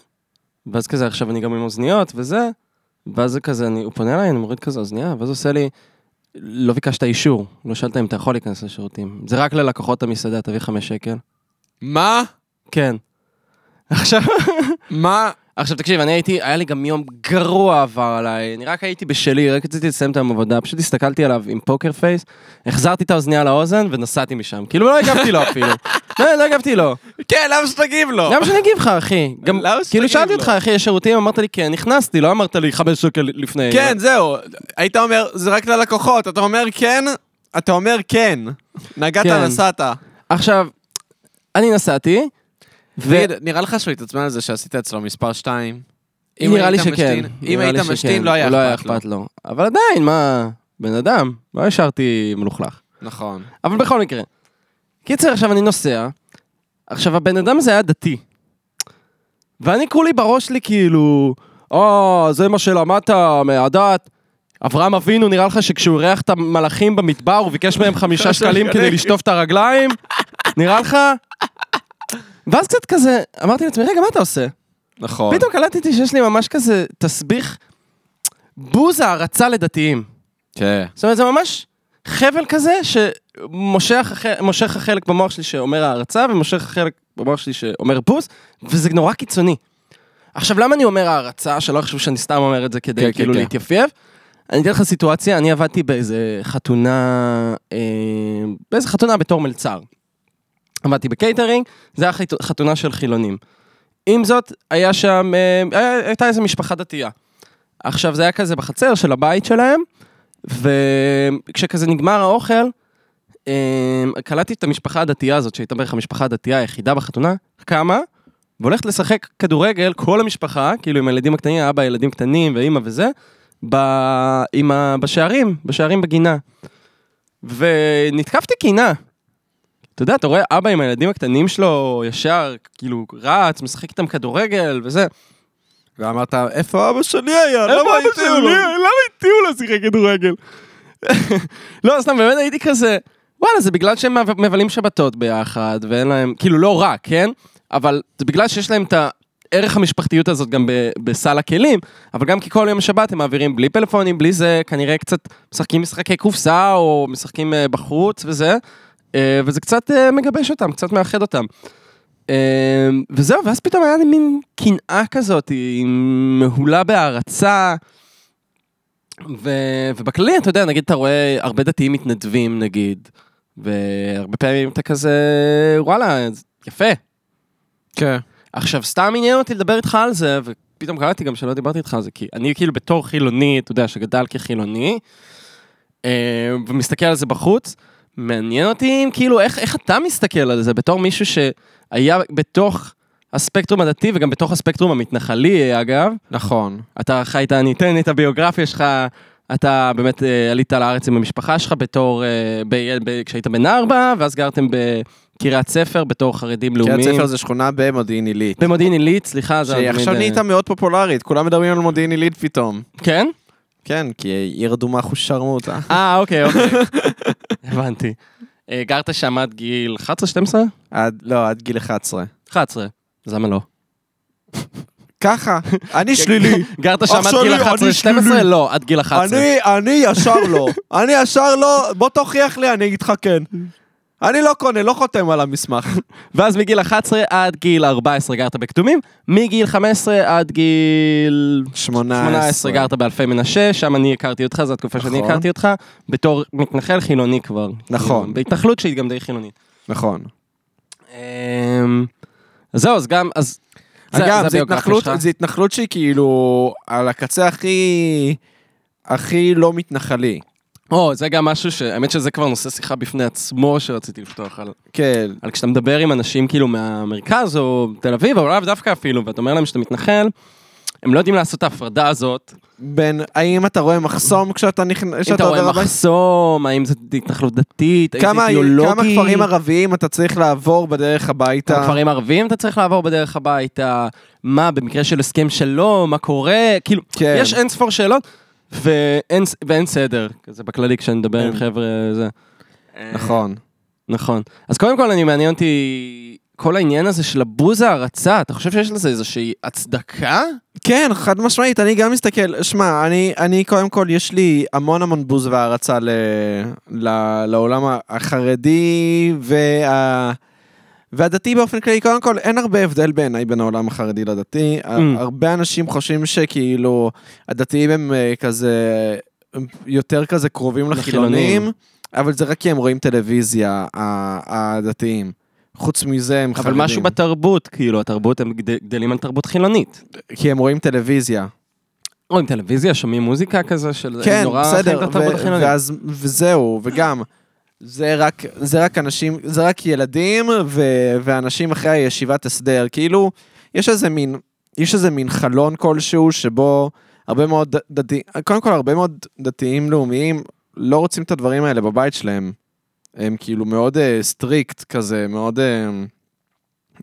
ואז כזה עכשיו אני גם עם אוזניות וזה, ואז זה כזה, אני, הוא פונה אליי, אני מוריד כזה אוזנייה, ואז הוא עושה לי, לא ביקשת אישור, לא שאלת אם אתה יכול להיכנס לשירותים. זה רק ללקוחות המסעדה, תביא חמש שקל. מה? כן. עכשיו, מה? עכשיו תקשיב, אני הייתי, היה לי גם יום גרוע עבר עליי, אני רק הייתי בשלי, רק רציתי לסיים את היום עבודה, פשוט הסתכלתי עליו עם פוקר פייס, החזרתי את האוזנייה לאוזן ונסעתי משם, כאילו לא הגבתי לו אפילו, לא, לא הגבתי לו, כן, למה שתגיב לו? למה שאני אגיב לך אחי, גם, כאילו שאלתי? אותך אחי, יש שירותים, אמרת לי כן, נכנסתי, לא אמרת לי חמש שקל לפני, כן, זהו. היית אומר, זה רק ללקוחות. אתה אומר כן, אתה אומר כן. נגעת, כן. נסעת. עכשיו, אני נסעתי. תגיד, נראה לך שהוא התעצבן על זה שעשית אצלו מספר 2? נראה לי שכן, אם היית לי משתין, לא היה לא היה אכפת לו. אכפת לו, אבל עדיין, מה, בן אדם, לא השארתי מלוכלך. נכון. אבל בכל מקרה. קיצר, עכשיו אני נוסע, עכשיו, הבן אדם הזה היה דתי. ואני כולי בראש שלי כאילו, אה, זה מה שלמדת מהדת. אברהם אבינו, נראה לך שכשהוא אירח את המלאכים במדבר, הוא ביקש מהם חמישה שקלים כדי לשטוף את הרגליים? נראה לך? ואז קצת כזה, אמרתי לעצמי, רגע, מה אתה עושה? נכון. פתאום קלטתי שיש לי ממש כזה תסביך בוז הערצה לדתיים. כן. זאת אומרת, זה ממש חבל כזה שמושך הח- מושך החלק במוח שלי שאומר הערצה, ומושך החלק במוח שלי שאומר בוז, וזה נורא קיצוני. עכשיו, למה אני אומר הערצה? שלא יחשבו שאני סתם אומר את זה כדי כן, כאילו כן, כן. להתייפייף. אני אתן לך סיטואציה, אני עבדתי באיזה חתונה, אה, באיזה חתונה בתור מלצר. עבדתי בקייטרינג, זה היה חתונה של חילונים. עם זאת, היה שם, אה, הייתה איזו משפחה דתייה. עכשיו, זה היה כזה בחצר של הבית שלהם, וכשכזה נגמר האוכל, אה, קלטתי את המשפחה הדתייה הזאת, שהייתה בערך המשפחה הדתייה היחידה בחתונה, קמה, והולכת לשחק כדורגל, כל המשפחה, כאילו עם הילדים הקטנים, אבא, ילדים קטנים ואימא וזה, ב... עם ה... בשערים, בשערים בגינה. ונתקפתי קינה. אתה יודע, אתה רואה אבא עם הילדים הקטנים שלו, ישר, כאילו, רץ, משחק איתם כדורגל וזה. ואמרת, איפה אבא שלי היה? למה שלי? לו? למה הציעו לו לשחק כדורגל? לא, סתם, באמת הייתי כזה, וואלה, זה בגלל שהם מבלים שבתות ביחד, ואין להם, כאילו לא רק, כן? אבל זה בגלל שיש להם את הערך המשפחתיות הזאת גם ב- בסל הכלים, אבל גם כי כל יום שבת הם מעבירים בלי פלאפונים, בלי זה, כנראה קצת משחקים משחקי קופסה, או משחקים אה, בחוץ וזה, וזה קצת אה, מגבש אותם, קצת מאחד אותם. אה, וזהו, ואז פתאום היה לי מין קנאה כזאת, היא מהולה בהערצה. ו... ובכללי, אתה יודע, נגיד אתה רואה הרבה דתיים מתנדבים, נגיד, והרבה פעמים אתה כזה, וואלה, יפה. כן. עכשיו, סתם עניין אותי לדבר איתך על זה, ופתאום קראתי גם שלא דיברתי איתך על זה, כי אני כאילו בתור חילוני, אתה יודע, שגדל כחילוני, אה, ומסתכל על זה בחוץ, מעניין אותי, כאילו, איך, איך אתה מסתכל על זה, בתור מישהו שהיה בתוך הספקטרום הדתי, וגם בתוך הספקטרום המתנחלי, אגב, נכון. אתה חיית, אני אתן את הביוגרפיה שלך, אתה באמת אה, עלית לארץ עם המשפחה שלך בתור, אה, ב, ב, כשהיית בן ארבע, ואז גרתם בקריית ספר בתור חרדים קריית לאומיים. ספר זה שכונה במודיעין עילית. במודיעין עילית, סליחה, זה שעכשיו תמיד, אה, נהייתה מאוד פופולרית, כולם מדברים על מודיעין עילית פתאום. כן? כן, כי עיר אדומה אחוז שרמוטה. אה, אוקיי, אוקיי. הבנתי. אה, גרת שם עד גיל 11-12? עד, לא, עד גיל 11. 11. אז למה לא? ככה, אני שלילי. גרת שם עד גיל שלי, אני 11-12? שלילי. לא, עד גיל 11. אני, אני ישר לא. אני ישר לא, בוא תוכיח לי, אני אגיד לך כן. אני לא קונה, לא חותם על המסמך. ואז מגיל 11 עד גיל 14 גרת בקדומים, מגיל 15 עד גיל 18. 18 גרת באלפי מנשה, שם אני הכרתי אותך, זו התקופה שאני נכון. הכרתי אותך, בתור מתנחל חילוני כבר. נכון. כאילו, בהתנחלות שהיא גם די חילונית. נכון. אמ, אז זהו, אז גם, אז... אגב, זו התנחלות, התנחלות שהיא כאילו על הקצה הכי, הכי לא מתנחלי. או, זה גם משהו ש... האמת שזה כבר נושא שיחה בפני עצמו שרציתי לפתוח על... כן. על כשאתה מדבר עם אנשים כאילו מהמרכז או תל אביב, אבל לאו דווקא אפילו, ואתה אומר להם שאתה מתנחל, הם לא יודעים לעשות את ההפרדה הזאת. בין, האם אתה רואה מחסום כשאתה נכנס, אם אתה רואה? מחסום, האם זו התנחלות דתית, האם זה אידיאולוגי. כמה כפרים ערביים אתה צריך לעבור בדרך הביתה? כמה כפרים ערביים אתה צריך לעבור בדרך הביתה, מה במקרה של הסכם שלום, מה קורה, כאילו, כן. יש אין ספור שאלות, ואין, ואין סדר, כזה בכללי כשאני מדבר עם כן. חבר'ה, זה. נכון. נכון. אז קודם כל, אני מעניין אותי כל העניין הזה של הבוז הערצה, אתה חושב שיש לזה איזושהי הצדקה? כן, חד משמעית, אני גם מסתכל, שמע, אני, אני קודם כל, יש לי המון המון בוז והערצה ל, ל, לעולם החרדי וה, והדתי באופן כללי. קודם כל, אין הרבה הבדל בעיניי בין העולם החרדי לדתי. Mm. הרבה אנשים חושבים שכאילו, הדתיים הם אה, כזה, הם יותר כזה קרובים לחילונים. לחילונים, אבל זה רק כי הם רואים טלוויזיה, הדתיים. חוץ מזה הם אבל חרדים. משהו בתרבות, כאילו, התרבות, הם גד- גדלים על תרבות חילונית. כי הם רואים טלוויזיה. רואים טלוויזיה, שומעים מוזיקה כזה של... כן, נורא בסדר, ו-. ואז, וזהו, וגם, זה רק, זה רק אנשים, זה רק ילדים ו- ואנשים אחרי הישיבת הסדר, כאילו, יש איזה מין, יש איזה מין חלון כלשהו שבו הרבה מאוד דתיים, קודם כל הרבה מאוד דתיים לאומיים לא רוצים את הדברים האלה בבית שלהם. הם כאילו מאוד strict כזה, מאוד... אה,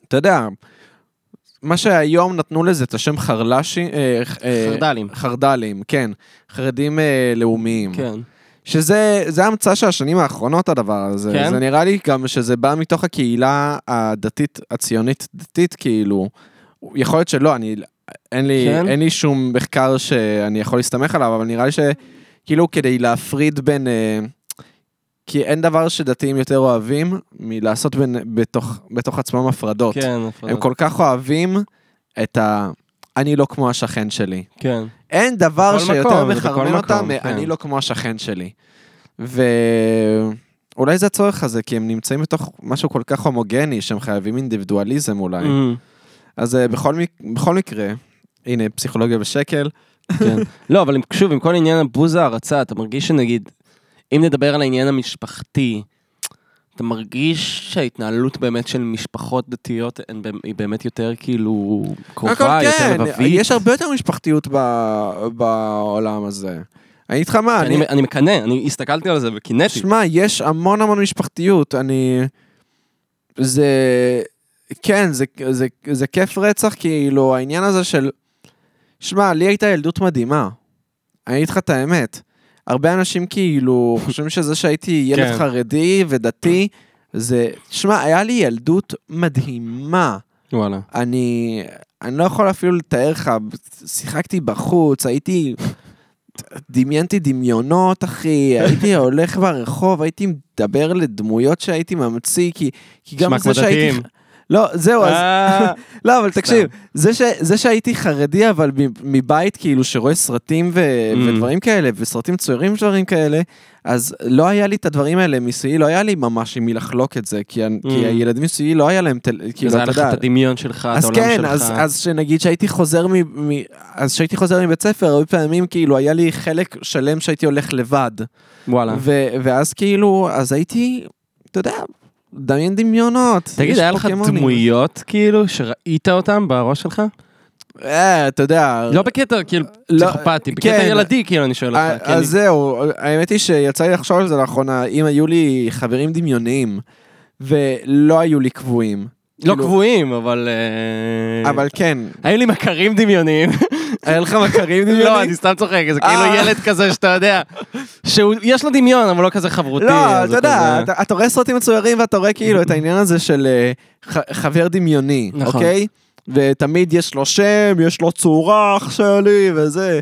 אתה יודע, מה שהיום נתנו לזה את השם חרד"לי, אה, אה, חרד"לים. חרד"לים, כן, חרדים אה, לאומיים. כן. שזה זה המצאה של השנים האחרונות, הדבר הזה. כן? זה נראה לי גם שזה בא מתוך הקהילה הדתית, הציונית-דתית, כאילו. יכול להיות שלא, אני... אין לי, כן? אין לי שום מחקר שאני יכול להסתמך עליו, אבל נראה לי שכאילו כדי להפריד בין... אה, כי אין דבר שדתיים יותר אוהבים מלעשות בין, בתוך, בתוך עצמם הפרדות. כן, הם הפרדות. כל כך אוהבים את ה... אני לא כמו השכן שלי. כן. אין דבר שיותר מחרמן בכל אותם, מקום, מ- כן. אני לא כמו השכן שלי. ואולי זה הצורך הזה, כי הם נמצאים בתוך משהו כל כך הומוגני, שהם חייבים אינדיבידואליזם אולי. Mhm. אז אה, בכל, מק... בכל מקרה, הנה, פסיכולוגיה בשקל. כן. לא, אבל שוב, עם כל עניין הבוז הערצה, אתה מרגיש שנגיד, אם נדבר על העניין המשפחתי, אתה מרגיש שההתנהלות באמת של משפחות דתיות היא באמת יותר כאילו קרובה, יותר כן, לבבית? יש הרבה יותר משפחתיות ב... בעולם הזה. אני אגיד לך מה, אני, אני מקנא, אני הסתכלתי על זה וקינאתי. שמע, יש המון המון משפחתיות, אני... זה... כן, זה, זה, זה כיף רצח, כאילו, העניין הזה של... שמע, לי הייתה ילדות מדהימה. אני אגיד לך את האמת. הרבה אנשים כאילו חושבים שזה שהייתי ילד כן. חרדי ודתי, זה... שמע, היה לי ילדות מדהימה. וואלה. אני, אני לא יכול אפילו לתאר לך, שיחקתי בחוץ, הייתי, דמיינתי דמיונות, אחי, הייתי הולך ברחוב, הייתי מדבר לדמויות שהייתי ממציא, כי, כי גם זה כמו שהייתי... לא, זהו, אז... אה, לא, אבל תקשיב, זה, שהייתי חרדי, אבל מבית כאילו שרואה סרטים Mm. ודברים כאלה, וסרטים צוירים ודברים כאלה, אז לא היה לי את הדברים האלה מסביבי, לא היה לי ממש עם מי לחלוק את זה, כי, mm. כי הילדים מסביבי לא היה להם, כאילו, זה היה אתה לך יודע, את הדמיון שלך, את העולם כן, שלך. אז, אז שנגיד שהייתי חוזר מ... מ... אז שהייתי חוזר מבית ספר, הרבה פעמים כאילו היה לי חלק שלם שהייתי הולך לבד. וואלה. ו... ואז כאילו, אז הייתי, אתה יודע, דמיין דמיונות. תגיד, היה לך. דמויות כאילו שראית אותם בראש שלך? אה, אתה יודע. לא בקטע כאילו לא, פסיכופתי, בקטע כן. ילדי כאילו אני שואל אה, אותך. כי אז אני- זהו, האמת היא שיצא לי לחשוב על זה לאחרונה, אם היו לי חברים דמיוניים, ולא היו לי קבועים. לא כאילו- קבועים, אבל... אה, אבל כן, היו לי מכרים דמיוניים. היה לך מכרים דמיוניים? לא, אני סתם צוחק, זה כאילו אה. ילד כזה שאתה יודע, שיש לו דמיון, אבל לא כזה חברותי. לא, אתה יודע, אתה- רואה סרטים מצוירים ואתה רואה כאילו את העניין הזה של אה, חבר דמיוני, נכון. אוקיי? ותמיד יש לו שם, יש לו צורה, אח שלי, וזה.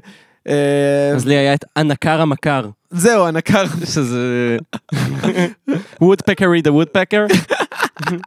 אז לי היה את הנקר המכר, זהו, הנקר. שזה... וודפקרי דה וודפקר,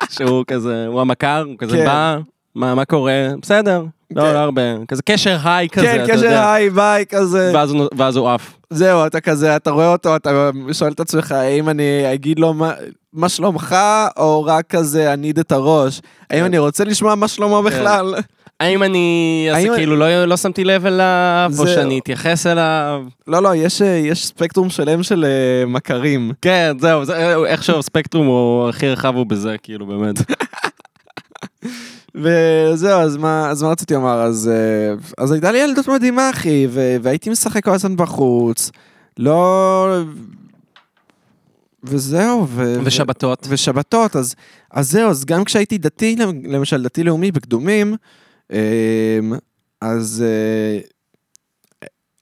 שהוא כזה, הוא המכר, הוא כזה כן. בא, מה מה קורה, בסדר, לא כן. לא הרבה, כזה קשר היי כזה, כן, קשר יודע. היי ביי כזה. ואז הוא- ואז הוא עף. זהו, אתה כזה, אתה רואה אותו, אתה שואל את עצמך, האם אני אגיד לו מה- מה שלומך, או רק כזה אניד את הראש? האם כן. אני רוצה לשמוע מה שלמה בכלל? האם אני אעשה האם- כאילו לא לא שמתי לב אליו, או זהו. שאני אתייחס אליו? לא, לא, יש, אה, יש ספקטרום שלם של אה, מכרים. כן, זהו, זה- איכשהו הספקטרום הוא הכי רחב הוא בזה, כאילו, באמת. וזהו, אז מה, אז מה רציתי לומר? אז, אה, אז הייתה לי ילדות מדהימה, אחי, ו- והייתי משחק כל הזמן בחוץ. לא... וזהו, ו... ושבתות. ושבתות, אז, אז זהו, אז גם כשהייתי דתי, למשל דתי-לאומי בקדומים, אז אה,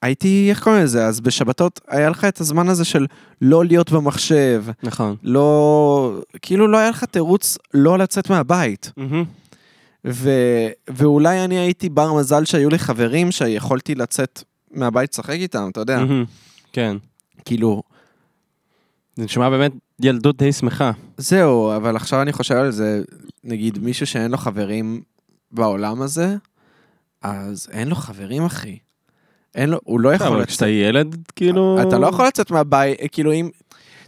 הייתי, איך קוראים לזה? אז בשבתות היה לך את הזמן הזה של לא להיות במחשב, נכון. לא, כאילו לא היה לך תירוץ לא לצאת מהבית. ו, ואולי אני הייתי בר מזל שהיו לי חברים שיכולתי לצאת מהבית לשחק איתם, אתה יודע, מהמם. כן. כאילו, זה נשמע באמת ילדות די שמחה. זהו, אבל עכשיו אני חושב על זה, נגיד מישהו שאין לו חברים בעולם הזה, אז אין לו חברים, אחי. אין לו, הוא לא יכול אבל לצאת. כשאתה ילד, כאילו... אתה לא יכול לצאת מהבית, כאילו אם...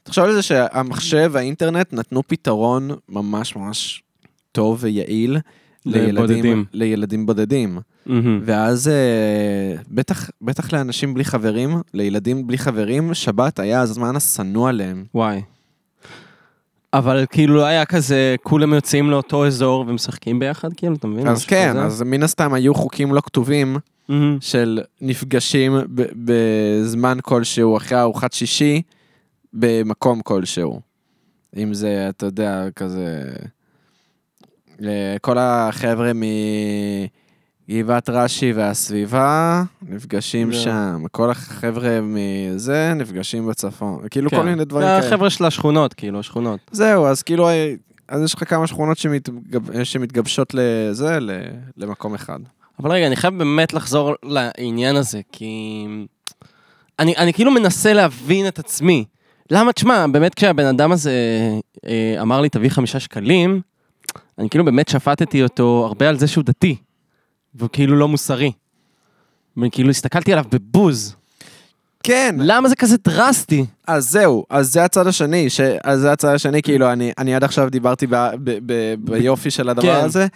תחשוב על זה שהמחשב והאינטרנט נתנו פתרון ממש ממש טוב ויעיל לילדים. לילדים בודדים. מהמם. ואז אה, בטח, בטח לאנשים בלי חברים, לילדים בלי חברים, שבת היה הזמן השנוא עליהם. וואי. אבל כאילו לא היה כזה, כולם יוצאים לאותו אזור ומשחקים ביחד, כאילו, אתה מבין? אז כן, כזה? אז מן הסתם היו חוקים לא כתובים מהמם. של נפגשים בזמן כלשהו אחרי ארוחת שישי במקום כלשהו. אם זה, אתה יודע, כזה... אה, כל החבר'ה מגבעת רש"י והסביבה נפגשים שם. כל החבר'ה מזה נפגשים בצפון. כאילו כן. כל מיני דברים כאלה. החבר'ה של השכונות, כאילו, השכונות. זהו, אז כאילו, אה, אז יש לך כמה שכונות שמתגב... שמתגבשות לזה, ל... למקום אחד. אבל רגע, אני חייב באמת לחזור לעניין הזה, כי... אני, אני כאילו מנסה להבין את עצמי. למה, תשמע, באמת כשהבן אדם הזה אה, אמר לי, תביא חמישה שקלים, אני כאילו באמת שפטתי אותו הרבה על זה שהוא דתי, והוא כאילו לא מוסרי. וכאילו הסתכלתי עליו בבוז. כן, למה זה כזה דרסטי? אז זהו, אז זה הצד השני, ש... אז זה הצד השני, כאילו, אני, אני עד עכשיו דיברתי ב... ב... ב... ביופי של הדבר כן. הזה,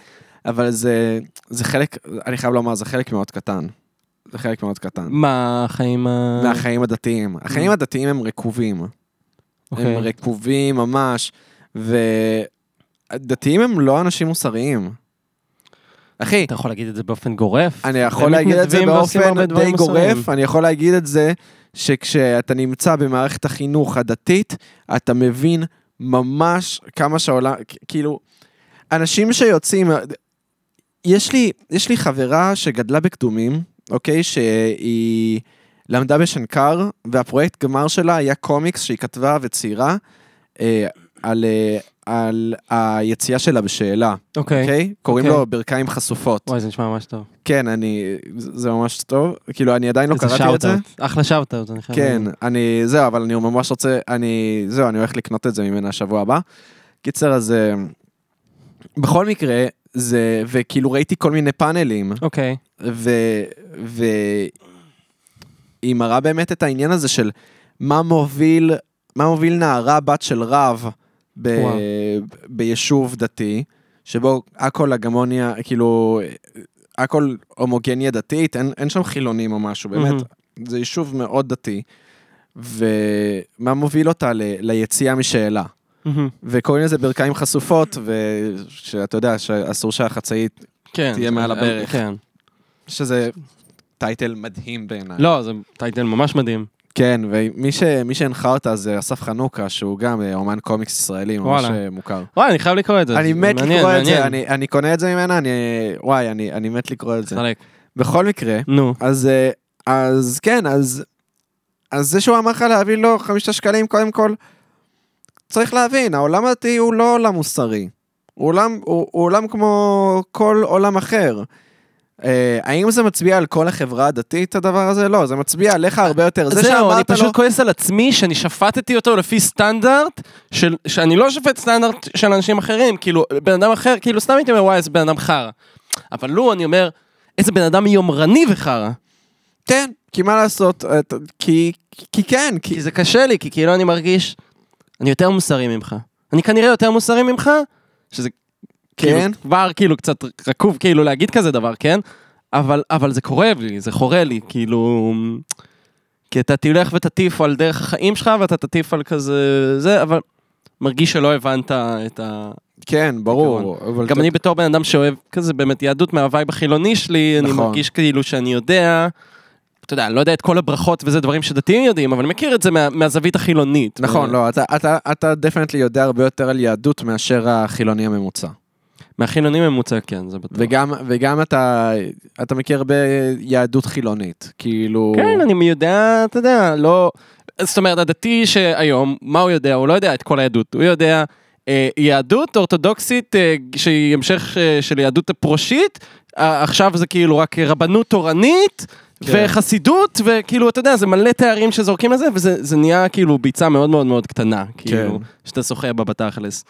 אבל זה, זה חלק, אני חייב לומר, זה חלק מאוד קטן. זה חלק מאוד קטן. מה, החיים ה... מהחיים הדתיים. החיים הדתיים הם רקובים. אוקיי. הם רקובים ממש, ודתיים הם לא אנשים מוסריים. אחי, אתה יכול להגיד את זה באופן גורף? אני יכול להגיד את זה באופן די. גורף, אני יכול להגיד את זה שכשאתה נמצא במערכת החינוך הדתית, אתה מבין ממש כמה שהעולם, כאילו, אנשים שיוצאים, יש לי, יש לי חברה שגדלה בקדומים, אוקיי? שהיא למדה בשנקר, והפרויקט גמר שלה היה קומיקס שהיא כתבה וציירה אה, על, אה, על היציאה שלה בשאלה, אוקיי. אוקיי? קוראים אוקיי. לו ברכיים חשופות. וואי, זה נשמע ממש טוב. כן, אני, זה ממש טוב, כאילו, אני עדיין לא קראתי את זה. אחלה shout-out, אני חייב כן. אני, זהו, אבל אני ממש רוצה, אני, זהו, אני הולך לקנות את זה ממנה השבוע הבא. קיצר, אז אה, בכל מקרה, זה, וכאילו ראיתי כל מיני פאנלים, אוקיי. ו... והיא מראה באמת את העניין הזה של מה מוביל, מה מוביל נערה בת של רב ב... ביישוב דתי, שבו הכל הגמוניה, כאילו, הכל הומוגניה דתית, אין, אין שם חילונים או משהו, באמת, מהמם. זה יישוב מאוד דתי. ומה מוביל אותה ל... ליציאה משאלה. מהמם. וקוראים לזה ברכיים חשופות, ושאתה יודע שאסור שהחצאית, כן. תהיה מעל זה- הברך. כן. שזה טייטל מדהים בעיניי. לא, זה טייטל ממש מדהים. כן, ומי ש... שהנחה אותה זה אסף חנוכה, שהוא גם אה, אומן קומיקס ישראלי ממש. אה, מוכר. וואי, אני חייב לקרוא את זה. אני מת מעניין, לקרוא את מעניין. זה, אני, אני קונה את זה ממנה, אני... וואי, אני, אני מת לקרוא את זה. צחק. בכל מקרה, נו. אז, אה, אז כן, אז, אז זה שהוא אמר לך להביא לו חמישה שקלים, קודם כל, צריך להבין, העולם הדתי הוא לא עולם מוסרי. הוא עולם, הוא, הוא עולם כמו כל עולם אחר. אה, האם זה מצביע על כל החברה הדתית, הדבר הזה? לא, זה מצביע עליך הרבה יותר. זה זהו, אני שאמרת לו... פשוט כועס על עצמי שאני שפטתי אותו לפי סטנדרט, של- שאני לא שופט סטנדרט של אנשים אחרים, כאילו, בן אדם אחר, כאילו, סתם הייתי אומר, וואי, איזה בן אדם חרא. אבל לו, אני אומר, איזה בן אדם יומרני וחרא. כן, כי מה לעשות, אה, ת- כי, כי כן, כי... כי זה קשה לי, כי כאילו אני מרגיש, אני יותר מוסרי ממך. אני כנראה יותר מוסרי ממך, שזה כן, כאילו, כבר כאילו קצת רקוב כאילו להגיד כזה דבר, כן? אבל, אבל זה כואב לי, זה חורה לי, כאילו... כי אתה תלך ותטיף על דרך החיים שלך, ואתה תטיף על כזה... זה, אבל מרגיש שלא הבנת את ה... כן, ברור. אבל גם ת- אני בתור בן אדם שאוהב כזה באמת יהדות מה vibe החילוני שלי, אני נכון. מרגיש כאילו שאני יודע... אתה יודע, אני לא יודע את כל הברכות וזה דברים שדתיים יודעים, אבל אני מכיר את זה מה, מהזווית החילונית. נכון, ו- לא, אתה, אתה, אתה definitely יודע הרבה יותר על יהדות מאשר החילוני הממוצע. מהחילוני הממוצע, כן, זה בטוח. וגם, וגם אתה, אתה מכיר הרבה יהדות חילונית, כאילו... כן, אני יודע, אתה יודע, לא... זאת אומרת, הדתי שהיום, מה הוא יודע? הוא לא יודע את כל היהדות, הוא יודע אה, יהדות אורתודוקסית אה, שהיא המשך אה, של יהדות הפרושית, אה, עכשיו זה כאילו רק רבנות תורנית. כן. וחסידות, וכאילו, אתה יודע, זה מלא תארים שזורקים לזה, וזה זה נהיה כאילו ביצה מאוד מאוד מאוד קטנה, כאילו, שאתה שוחה בה בתכלס.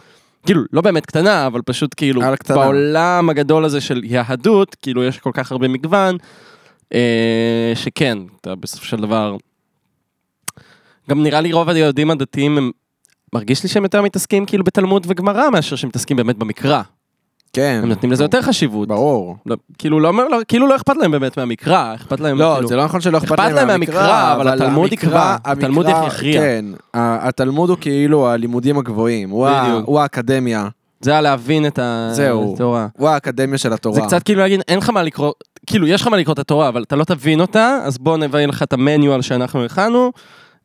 כאילו, לא באמת קטנה, אבל פשוט כאילו. בעולם הגדול הזה של יהדות, כאילו, יש כל כך הרבה מגוון, אה, שכן, אתה בסופו של דבר... גם נראה לי רוב היהודים הדתיים הם... מרגיש לי שהם יותר מתעסקים כאילו בתלמוד וגמרא מאשר שהם מתעסקים באמת במקרא. כן. הם נותנים לזה יותר חשיבות. ברור. לא, כאילו לא, לא, כאילו לא אכפת להם באמת מהמקרא, אכפת להם לא, כאילו... זה לא נכון שלא אכפת אכפת להם מהמקרא, אבל התלמוד יקרא, התלמוד יכריע. כן, התלמוד הוא כאילו הלימודים הגבוהים, הוא ה-. הוא האקדמיה, זה היה להבין את זהו. התורה. הוא האקדמיה של התורה. זה קצת כאילו להגיד, אין לך מה לקרוא, כאילו יש לך מה לקרוא את התורה, אבל אתה לא תבין אותה, אז בוא נביא לך את המניואל שאנחנו הכנו,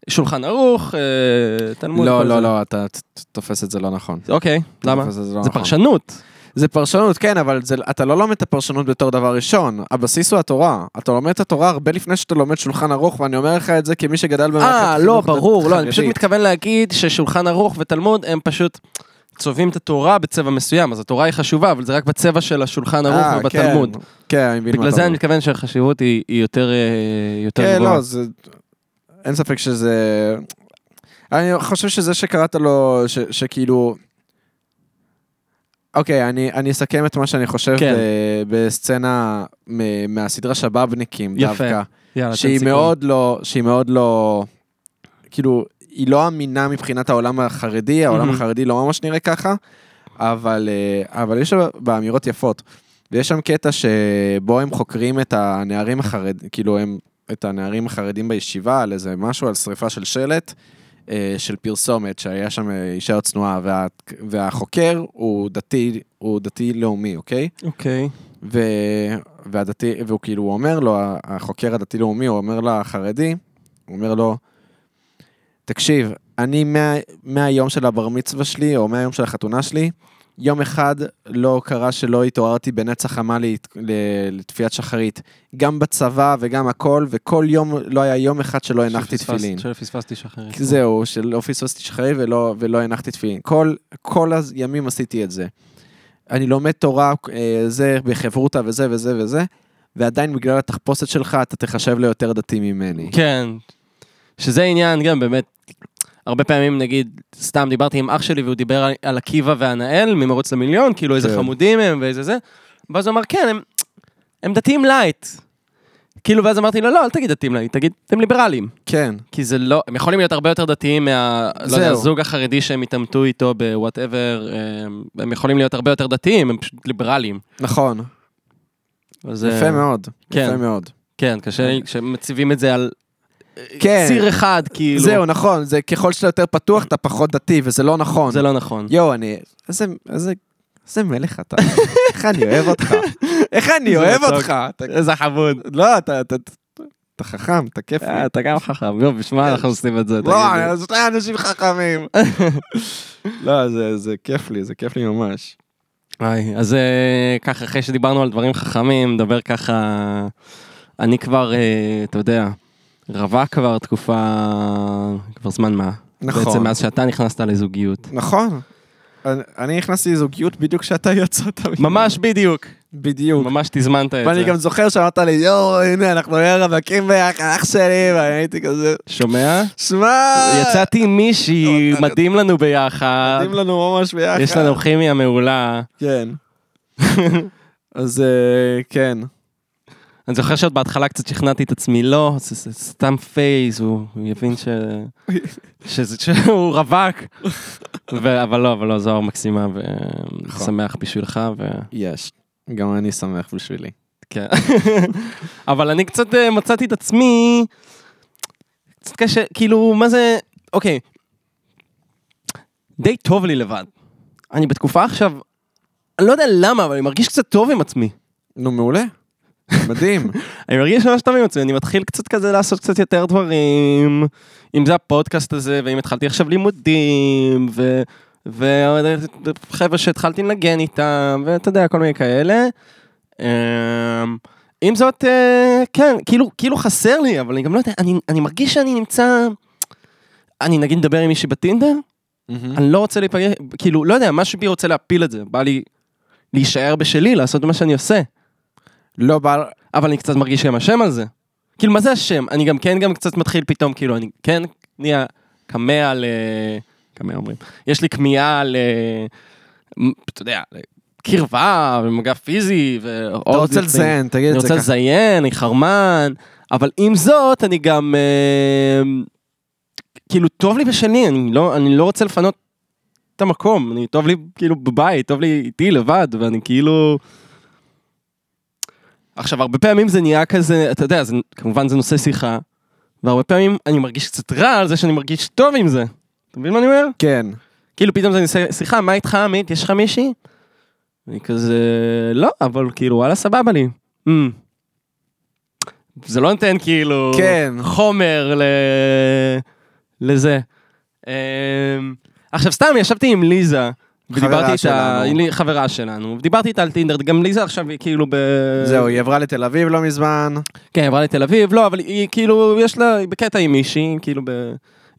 שולחן ערוך, אה, תלמוד. לא, לא. לא, אתה תופס את זה לא נכון. אוקיי, למה? זה לא נכון. פרשנות. זה פרשנות, כן, אבל זה, אתה לא לומד את הפרשנות בתור דבר ראשון. הבסיס הוא התורה. אתה לומד את התורה הרבה לפני שאתה לומד שולחן ערוך, ואני אומר לך את זה כמי שגדל במערכת אה, חינוך לא, ברור, לא, אני. פשוט מתכוון להגיד ששולחן ערוך ותלמוד הם פשוט צובעים את התורה בצבע מסוים, אז התורה היא חשובה, אבל זה רק בצבע של השולחן ערוך אה, ובתלמוד. כן, כן, אני מבין מה בגלל אתה זה אני אומר. מתכוון שהחשיבות היא היא יותר אה, יותר כן, גבוהה. לא, זה... אין ספק שזה... אני חושב שזה שקראת לו, ש, שכאילו... אוקיי, אני, אני אסכם את מה שאני חושב כן. ב, בסצנה מ, מהסדרה שבאבניקים יפה. דווקא. יאללה, שהיא. מאוד לא, שהיא מאוד לא, כאילו, היא לא אמינה מבחינת העולם החרדי, העולם מהמם. החרדי לא ממש נראה ככה, אבל, אה, אבל יש בה אמירות יפות. ויש שם קטע שבו הם חוקרים את הנערים החרדים, כאילו הם, את הנערים החרדים בישיבה על איזה משהו, על שריפה של שלט. אה, של פרסומת, שהיה שם אה, אישה צנועה, וה, והחוקר הוא דתי, הוא דתי לאומי, אוקיי? אוקיי. ו... והדתי, והוא כאילו, הוא אומר לו, החוקר הדתי-לאומי, הוא אומר לחרדי, הוא אומר לו, תקשיב, אני מה, מהיום של הבר מצווה שלי, או מהיום של החתונה שלי, יום אחד לא קרה שלא התעוררתי בנצח חמה לתפיית שחרית. גם בצבא וגם הכל, וכל יום, לא היה יום אחד שלא הנחתי שפספסת- תפילין. שפספסתי שחרית. זהו, שלא פספסתי שחרית ולא, ולא הנחתי תפילין. כל, כל הימים עשיתי את זה. אני לומד תורה, אה, זה בחברותה וזה וזה וזה, ועדיין בגלל התחפושת שלך אתה תחשב ליותר דתי ממני. כן. שזה עניין גם באמת, הרבה פעמים נגיד, סתם דיברתי עם אח שלי והוא דיבר על- על עקיבא והנאל ממרוץ למיליון, כאילו איזה כן. חמודים הם ואיזה זה, ואז הוא אמר, כן, הם, הם דתיים light. כאילו, ואז אמרתי לו, לא, אל תגיד דתיים light, תגיד, הם ליברליים. כן, כי זה לא, הם יכולים להיות הרבה יותר דתיים מה... לא יודע, זהו. הזוג החרדי שהם התעמתו איתו ב whatever, הם יכולים להיות הרבה יותר דתיים, הם פשוט ליברליים. נכון. אז, יפה אה, מאוד. כן. יפה מאוד. כן, קשה כשמציבים את זה על כן. ציר אחד, כאילו. זהו, נכון, זה ככל שאתה יותר פתוח, אתה פחות דתי, וזה לא נכון. זה לא נכון. יואו, אני... איזה... איזה... איזה מלך אתה. איך אני אוהב אותך. איך אני אוהב. אותך. איזה חמוד. לא, אתה... אתה- אתה חכם, אתה כיף. אה, אתה גם חכם, יואו, בשביל מה אנחנו עושים את זה? לא, שני אנשים חכמים. לא, זה- זה כיף לי, זה כיף לי ממש. היי, אז אה, ככה, אחרי שדיברנו על דברים חכמים, נדבר ככה, אני כבר, אה, אתה יודע, רווק כבר תקופה, כבר זמן מה. נכון. בעצם מאז שאתה נכנסת לזוגיות. נכון. אני- אני נכנסתי לזוגיות בדיוק כשאתה יצאת. ממש בדיוק, בדיוק. ממש תזמנת את ואני זה. גם זוכר שאמרת לי, יואו, הנה, אנחנו נהיה רווקים ביחד, אח שלי, ואני הייתי כזה, שומע? שמע, יצאתי עם מישהי, אה, מדהים לנו ביחד, מדהים לנו ממש ביחד. יש לנו כימיה מעולה. כן. אז אה, כן. אני זוכר שעוד בהתחלה קצת שכנעתי את עצמי, לא, זה, סתם phase, הוא, יבין שהוא רווק. אבל לא, אבל לא, זוהר מקסימה נכון. ושמח בשבילך, ו... יש. גם אני שמח בשבילי. כן. אבל אני קצת אה, מצאתי את עצמי, קצת קשה, כאילו, מה זה, אוקיי, די טוב לי לבד. אני בתקופה עכשיו, אני לא יודע למה, אבל אני מרגיש קצת טוב עם עצמי. נו, מעולה. מדהים. אני מרגיש ממש טוב עם עצמי, אני מתחיל קצת כזה לעשות קצת יותר דברים, אם זה הפודקאסט הזה, ואם התחלתי עכשיו לימודים, ו... וחבר'ה שהתחלתי לנגן איתם, ואתה יודע, כל מיני כאלה. אמ, עם זאת, אה, כן, כאילו, כאילו חסר לי, אבל אני גם לא יודע, אני, אני מרגיש שאני נמצא... אני נגיד מדבר עם מישהי בטינדר, אני לא רוצה להיפגש, כאילו, לא יודע, משהו בי רוצה להפיל את זה, בא לי להישאר בשלי, לעשות מה שאני עושה. לא בא... אבל אני קצת מרגיש גם אשם על זה. כאילו, מה זה אשם? אני גם כן גם קצת מתחיל פתאום, כאילו, אני כן נהיה כמה על... אה, כמה אומרים? יש לי כמיהה ל... אתה יודע, קרבה ומגע פיזי ועוד... אתה רוצה. לציין, תגיד אני את זה רוצה ככה. לזיין, אני חרמן, אבל עם זאת, אני גם... אה, כאילו, טוב לי בשלי, אני לא, אני לא רוצה לפנות את המקום, אני טוב לי כאילו בבית, טוב לי איתי לבד, ואני כאילו... עכשיו, הרבה פעמים זה נהיה כזה, אתה יודע, זה, כמובן זה נושא שיחה, והרבה פעמים אני מרגיש קצת רע על זה שאני מרגיש טוב עם זה. אתה מבין מה אני אומר? כן. כאילו פתאום זה נושא שיחה, מה איתך עמית? יש לך מישהי? אני כזה, לא, אבל כאילו, וואלה, סבבה לי. Mm. זה לא נותן כאילו כן. חומר ל... לזה. אמ, עכשיו סתם ישבתי עם ליזה ודיברתי איתה. היא לי- חברה שלנו, ודיברתי איתה על טינדר, גם ליזה עכשיו היא כאילו ב... זהו, היא עברה לתל אביב לא מזמן. כן, היא עברה לתל אביב, לא, אבל היא כאילו, יש לה, היא בקטע עם מישהי, כאילו ב...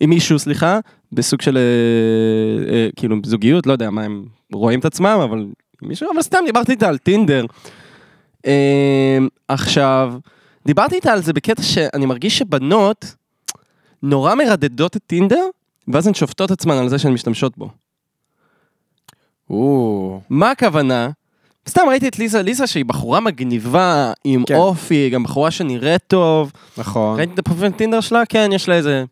עם מישהו, סליחה, בסוג של, אה, אה, כאילו, זוגיות, לא יודע מה הם רואים את עצמם, אבל מישהו, אבל סתם דיברתי איתה על טינדר. אה, עכשיו, דיברתי איתה על זה בקטע שאני מרגיש שבנות נורא מרדדות את טינדר, ואז הן שופטות עצמן על זה שהן משתמשות בו. מה הכוונה? סתם ראיתי את ליזה, ליזה שהיא בחורה מגניבה, עם כן. אופי, גם בחורה שנראית טוב. נכון. ראיתי את הפרופיל טינדר שלה, כן, יש לה איזה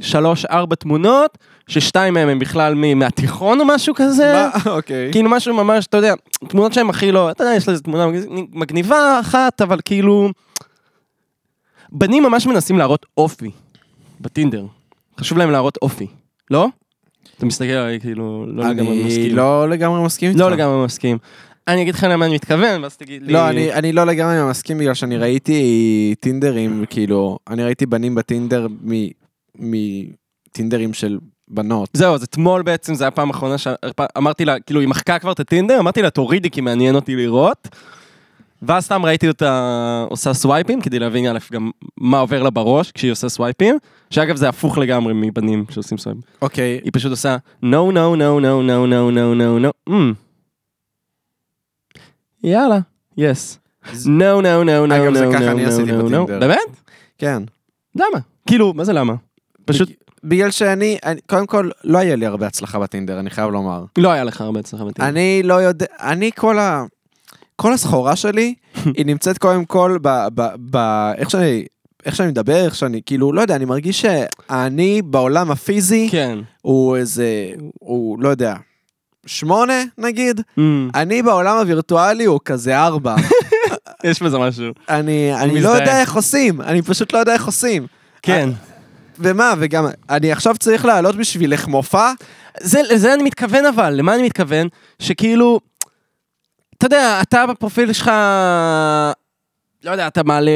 שלוש, ארבע תמונות, ששתיים מהן הם בכלל מ- מהתיכון או משהו כזה. מה? אוקיי. כאילו משהו ממש, אתה יודע, תמונות שהן הכי לא, אתה יודע, יש לה איזה תמונה מגניבה אחת, אבל כאילו... בנים ממש מנסים להראות אופי בטינדר. חשוב להם להראות אופי, לא? אתה מסתכל עליי כאילו, לא לגמרי אני מסכים. לא לגמרי מסכים איתך. לא לגמרי מסכים. אני אגיד לך למה אני מתכוון, ואז תגיד לי... לא, אני, אני לא לגמרי מסכים בגלל שאני ראיתי טינדרים, כאילו, אני ראיתי בנים בטינדר מטינדרים של בנות. זהו, אז אתמול בעצם, זה היה הפעם האחרונה שאמרתי לה, כאילו, היא מחקה כבר את הטינדר, אמרתי לה, תורידי כי מעניין אותי לראות. ואז סתם ראיתי אותה עושה סווייפים, כדי להבין א', גם מה עובר לה בראש כשהיא עושה סווייפים, שאגב זה הפוך לגמרי מבנים שעושים סווייפים. אוקיי. היא פשוט עושה no, no, no, no, no, no, no, no, no, mm. יאללה, yes. no, no, no, no, אגב, no, no, אני no, עשיתי no, no. בטינדר. באמת? כן. למה? כאילו, מה זה למה? פשוט בגלל שאני, אני, קודם כל, לא היה לי הרבה הצלחה בטינדר, אני חייב לומר. לא היה לך הרבה הצלחה בטינדר. אני לא יודע, אני כל ה... כל הסחורה שלי, היא נמצאת קודם כל ב... ב, ב איך שאני... איך שאני מדבר, איך שאני, כאילו, לא יודע, אני מרגיש שאני בעולם הפיזי, כן. הוא איזה, הוא, לא יודע, שמונה נגיד, Mm, אני בעולם הווירטואלי הוא כזה ארבע. יש בזה משהו. אני, אני לא. יודע איך עושים, אני פשוט לא יודע איך עושים. כן. ומה, וגם, אני עכשיו צריך לעלות בשבילך מופע? זה, לזה אני מתכוון אבל, למה אני מתכוון? שכאילו, אתה יודע, אתה בפרופיל שלך, לא יודע, אתה מעלה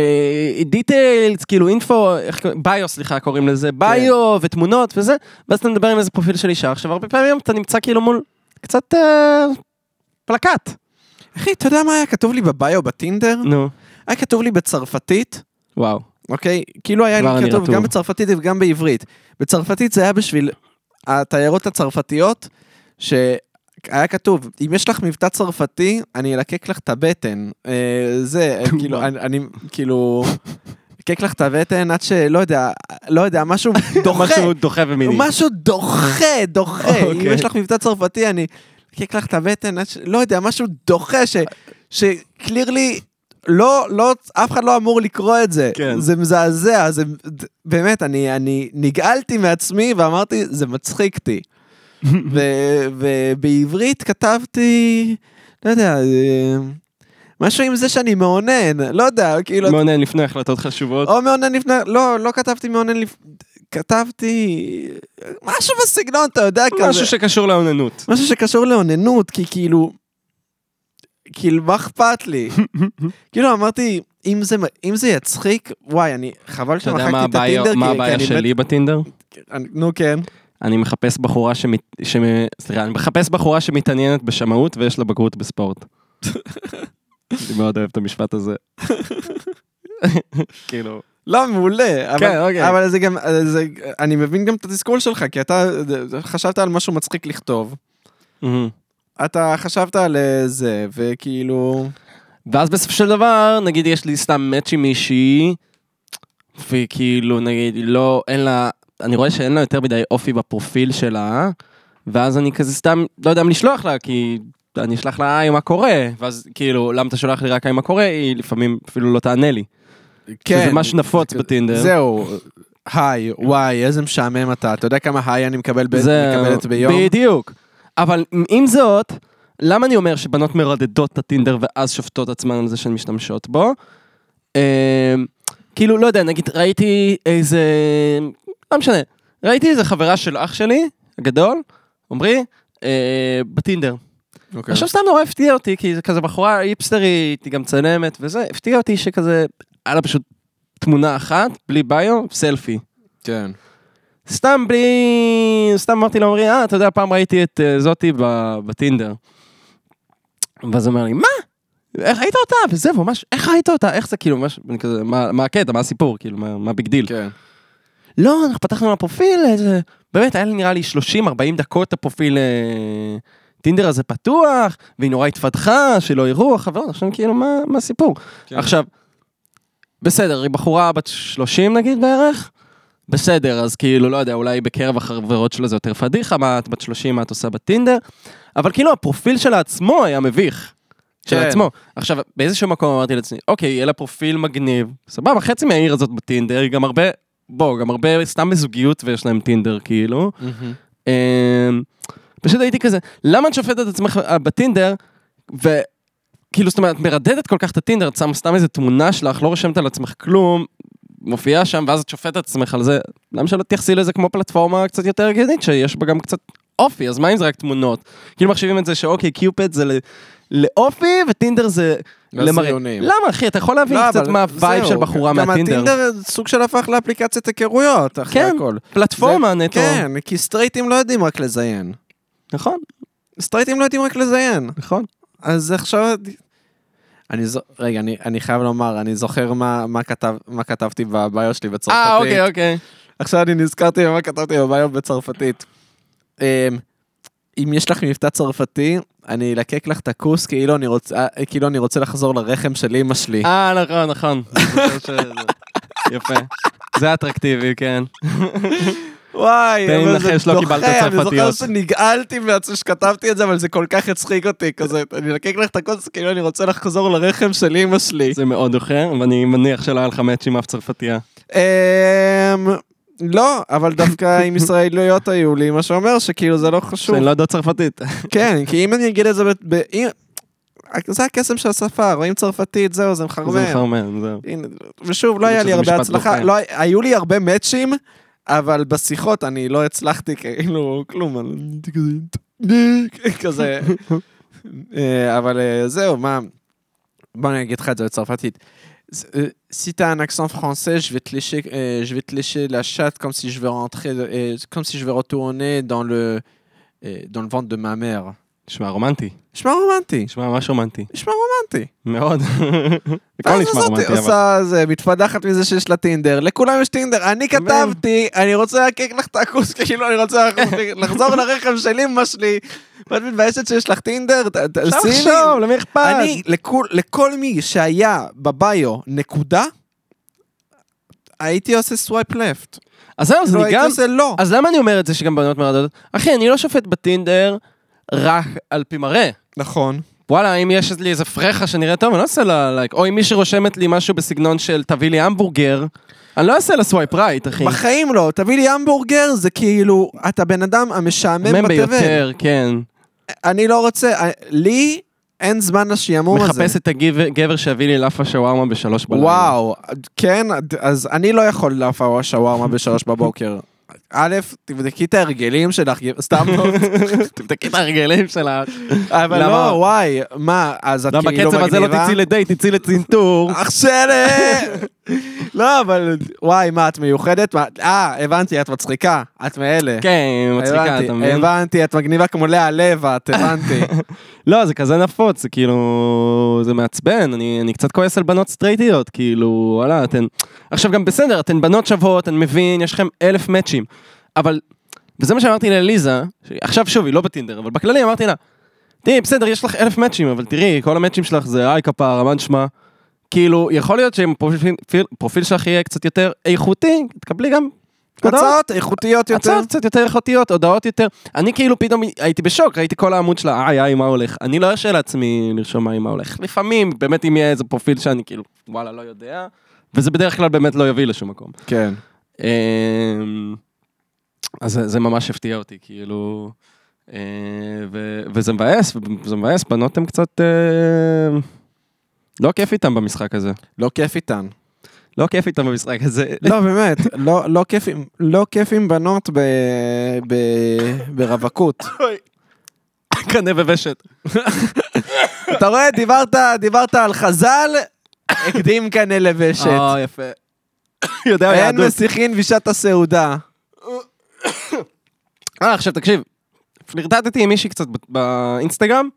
דיטיילס, כאילו אינפו, איך קוראים- ביו, סליחה, קוראים לזה, ביו ותמונות וזה, ואז אתה מדבר עם איזה פרופיל של אישה. עכשיו, הרבה פעמים אתה נמצא כאילו מול קצת אה, פלקט. אחי, אתה יודע מה היה כתוב לי בביו בטינדר? נו, היה כתוב לי בצרפתית, וואו. אוקיי? כאילו היה לי כתוב. גם בצרפתית וגם בעברית. בצרפתית זה היה בשביל התיירות הצרפתיות, שהיה כתוב, אם יש לך מבטא צרפתי, אני אלקק לך את הבטן. אה, זה, אה, כאילו, אני, כאילו, אלקק לך את הבטן עד שלא יודע, לא יודע, משהו דוחה. משהו דוחה ומיני. משהו דוחה, דוחה. אם אוקיי. יש לך מבטא צרפתי, אני אלקק לך את הבטן עד ש... לא יודע, משהו דוחה. שקלירלי... לא, לא, אף אחד לא אמור לקרוא את זה. כן. זה מזעזע, זה... באמת, אני, אני נגעלתי מעצמי ואמרתי, זה מצחיק אותי. ובעברית כתבתי, לא יודע, אה, משהו עם זה שאני מאונן, לא יודע, כאילו, מעונן לפני החלטות חשובות. או מאונן לפני, לא, לא כתבתי מאונן לפני, כתבתי משהו בסגנון, אתה יודע, כזה. משהו שקשור לאוננות. משהו שקשור לאוננות, כי כאילו, כאילו, מה אכפת לי? כאילו, אמרתי, אם זה, אם זה יצחיק, וואי, אני, חבל אתה יודע מה שמחקתי את הטינדר, מה כי- כי הבעיה שלי בטינדר? נו, כן. אני מחפש בחורה שמת... שמ... סליחה, אני מחפש בחורה שמתעניינת בשמאות ויש לה בגרות בספורט. אני מאוד אוהב את המשפט הזה. כאילו... לא, מעולה. אבל- כן, אוקיי. אבל זה גם, זה, אני מבין גם את התסכול שלך, כי אתה חשבת על משהו מצחיק לכתוב. אתה חשבת על אה, זה, וכאילו... ואז בסופו של דבר, נגיד יש לי סתם עם מישהי, וכאילו נגיד לא, אין לה, אני רואה שאין לה יותר מדי אופי בפרופיל שלה, ואז אני כזה סתם לא יודע מה לשלוח לה, כי אני אשלח לה היי מה קורה, ואז כאילו למה אתה שולח לי רק היי מה קורה, היא לפעמים אפילו לא תענה לי. שזה משהו נפוץ בטינדר. כן, זהו, היי, וואי, איזה משעמם אתה, אתה יודע כמה היי אני מקבל ב- זה- מקבלת ביום? בדיוק. אבל עם זאת, למה אני אומר שבנות מרדדות את הטינדר ואז שופטות עצמן על זה שהן משתמשות בו? אה, כאילו, לא יודע, נגיד ראיתי איזה... לא משנה. ראיתי איזה חברה של אח שלי, הגדול, עמרי, אה, בטינדר. אוקיי. עכשיו סתם נורא הפתיע אותי, כי זה כזה בחורה היפסטרית, היא גם צלמת וזה, הפתיע אותי שכזה, היה לה פשוט תמונה אחת, בלי ביו, סלפי. כן. סתם בלי... סתם אמרתי לעמרי, אה, אתה יודע, פעם ראיתי את אה, זאתי בטינדר. ואז הוא אומר לי, מה? איך ראית אותה? וזה, ממש, איך ראית אותה? איך זה כאילו, ממש, אני כזה, מה מה הקטע, מה הסיפור, כאילו, מה מה big deal? כן. לא, אנחנו פתחנו לפרופיל, איזה... באמת, היה לי נראה לי 30-40 דקות הפרופיל אה, טינדר הזה פתוח, והיא נורא התפתחה, שלא יראו, החברות, עכשיו כאילו, מה, מה הסיפור? כן. עכשיו, בסדר, היא בחורה בת 30 נגיד בערך? בסדר, אז כאילו, לא יודע, אולי בקרב החברות שלה זה יותר פדיחה, מה את בת 30, מה את עושה בטינדר? אבל כאילו, הפרופיל שלה עצמו היה מביך. של כן. עצמו. עכשיו, באיזשהו מקום אמרתי לעצמי, אוקיי, יהיה לה פרופיל מגניב, סבבה, חצי מהעיר הזאת בטינדר, היא גם הרבה, בוא, גם הרבה סתם בזוגיות ויש להם טינדר, כאילו. אמ, פשוט הייתי כזה, למה את שופטת את עצמך אה, בטינדר, וכאילו, זאת אומרת, את מרדדת כל כך את הטינדר, את שמה סתם איזה תמונה שלך, לא רושמת על עצמך כלום, מופיעה שם, ואז את שופטת את עצמך על זה, למה שלא תתייחסי לזה כמו פלטפורמה קצת יותר הגיונית, שיש בה גם קצת אופי, אז מה אם זה רק תמונות? כאילו מחשיבים את זה ש OkCupid זה ל- לאופי, וטינדר זה למראה. למה, אחי, אתה יכול להבין לא, קצת מה ה vibe של בחורה גם מהטינדר. הטינדר סוג של הפך לאפליקציית היכרויות, אחרי כן, הכל. פלטפורמה זה- נטו. כן, כי סטרייטים לא יודעים רק לזיין. נכון, סטרייטים לא יודעים רק לזיין. נכון. אז עכשיו... אני זו... רגע, אני, אני חייב לומר, אני זוכר מה, מה, כתב, מה כתבתי בביו שלי בצרפתית. אה, אוקיי, אוקיי. עכשיו אני נזכרתי במה כתבתי בביו בצרפתית. אמ, אם יש לך מבטא צרפתי, אני אלקק לך את הכוס כאילו אני רוצה, אה, כאילו אני רוצה לחזור לרחם של אמא שלי. אה, נכון, נכון. יפה. זה אטרקטיבי, כן. וואי, אבל זה דוחה, אני. זוכר שנגעלתי מעצמי שכתבתי את זה, אבל זה כל כך הצחיק אותי, כזה, אני אלקק לך את הכוס כאילו אני רוצה לחזור לרחם של אמא שלי. זה מאוד דוחה, ואני מניח שלא היה לך מאץ' עם אף צרפתייה. לא, אבל דווקא עם ישראליות היו לי, מה שאומר שכאילו זה לא חשוב. שאני לא יודע צרפתית. כן, כי אם אני אגיד את זה, ב- זה הקסם של השפה, רואים צרפתית, זהו, זה זה מחרמן. מחרמן, זהו. ושוב, לא היה לי הרבה הצלחה. לא, היו לי הרבה מאצ'ים, אבל בשיחות אני לא הצלחתי כאילו כלום, אני הייתי כזה, כזה, אה, אבל אה, זהו, מה, בוא אני אגיד לך את זה בצרפתית. Euh, Si t'as un accent français, je vais te lécher, euh, je vais te lécher la chatte comme si je vais rentrer, euh, comme si je vais retourner dans le, euh, dans le ventre de ma mère. נשמע רומנטי. נשמע רומנטי, נשמע ממש רומנטי. נשמע רומנטי. מאוד. הכל נשמע רומנטי, אבל... עושה זה, מתפדחת מזה שיש לה טינדר, לכולם יש טינדר, אני כתבתי, אני רוצה ללקק לך את הכוס, כאילו אני רוצה לחזור לרחם של אמא שלי, ואת מתביישת שיש לך טינדר, ת- ת- אפשר שימי. לחשוב, למי אכפת? אני, לכל מי שהיה ב bio נקודה, הייתי עושה swipe left. אז זהו, אז לא גם... לא. אז למה אני אומר את זה שגם בנות מרדדות? אחי, אני לא שופט בטינדר רק על פי מראה. נכון. וואלה, אם יש לי איזה פרחה שנראית טוב, אני לא אעשה לה לייק. או אם מישהי רושמת לי משהו בסגנון של תביא לי המבורגר, אני לא אעשה לה swipe right, אחי. בחיים לא, תביא לי המבורגר, זה כאילו, אתה בן אדם המשעמם מם בתבל. ביותר, כן. אני לא רוצה, לי אין זמן לשעמום הזה. מחפש את הגבר שיביא לי לאפה שווארמה בשלוש בלילה. וואו, כן, אז אני לא יכול לאפה שווארמה בשלוש בבוקר. א', תבדקי את ההרגלים שלך, סתם לא. תבדקי את הרגלים שלך. אבל? לא, וואי, מה, אז את לא, כאילו מגניבה? בקצב הזה לא תצאי לדייט, תצאי לצנתור. אח שלי! לא, אבל וואי, מה, את מיוחדת? מה- אה, הבנתי, את מצחיקה, את מאלה. כן, מצחיקה, אתה מבין? הבנתי, את מגניבה כמו לאה לב, את הבנתי. לא, זה כזה נפוץ, זה כאילו... זה מעצבן, אני, אני קצת כועס על בנות סטרייטיות, כאילו, וואלה, אתן... עכשיו גם בסדר, אתן בנות שוות, אני מבין, יש לכם אלף מאצ'ים, אבל... וזה מה שאמרתי לאליזה, עכשיו שוב, היא לא בטינדר, אבל בכללי אמרתי לה, תראי, בסדר, יש לך אלף מאצ'ים, אבל תראי, כל המאצ'ים שלך זה היי כפרה, מה נשמע? כאילו, יכול להיות שאם פרופיל, פרופיל שלך יהיה קצת יותר איכותי, תקבלי גם. הצעות איכותיות יותר. הצעות קצת יותר איכותיות, הודעות יותר. אני כאילו פתאום הייתי בשוק, ראיתי כל העמוד שלה, איי איי, מה הולך? אני לא ארשה לעצמי לרשום איי, מה הולך. לפעמים, באמת אם יהיה איזה פרופיל שאני כאילו, וואלה, לא יודע, וזה בדרך כלל באמת לא יביא לשום מקום. כן. אז זה- זה ממש הפתיע אותי, כאילו... אה, ו- וזה מבאס, וזה מבאס, בנות הן קצת... אה, לא כיף איתם במשחק הזה. לא כיף איתן. לא כיף איתם במשחק הזה. לא, באמת, לא, לא כיף לא כיף עם בנות ב, ב, ברווקות. קנה ובשת. אתה רואה, דיברת, דיברת על חז"ל, הקדים קנה לבשת. אה, יפה. יודע אין יהדות. מסיחין בשעת הסעודה. אה, עכשיו תקשיב, פלירטטתי עם מישהי קצת באינסטגרם.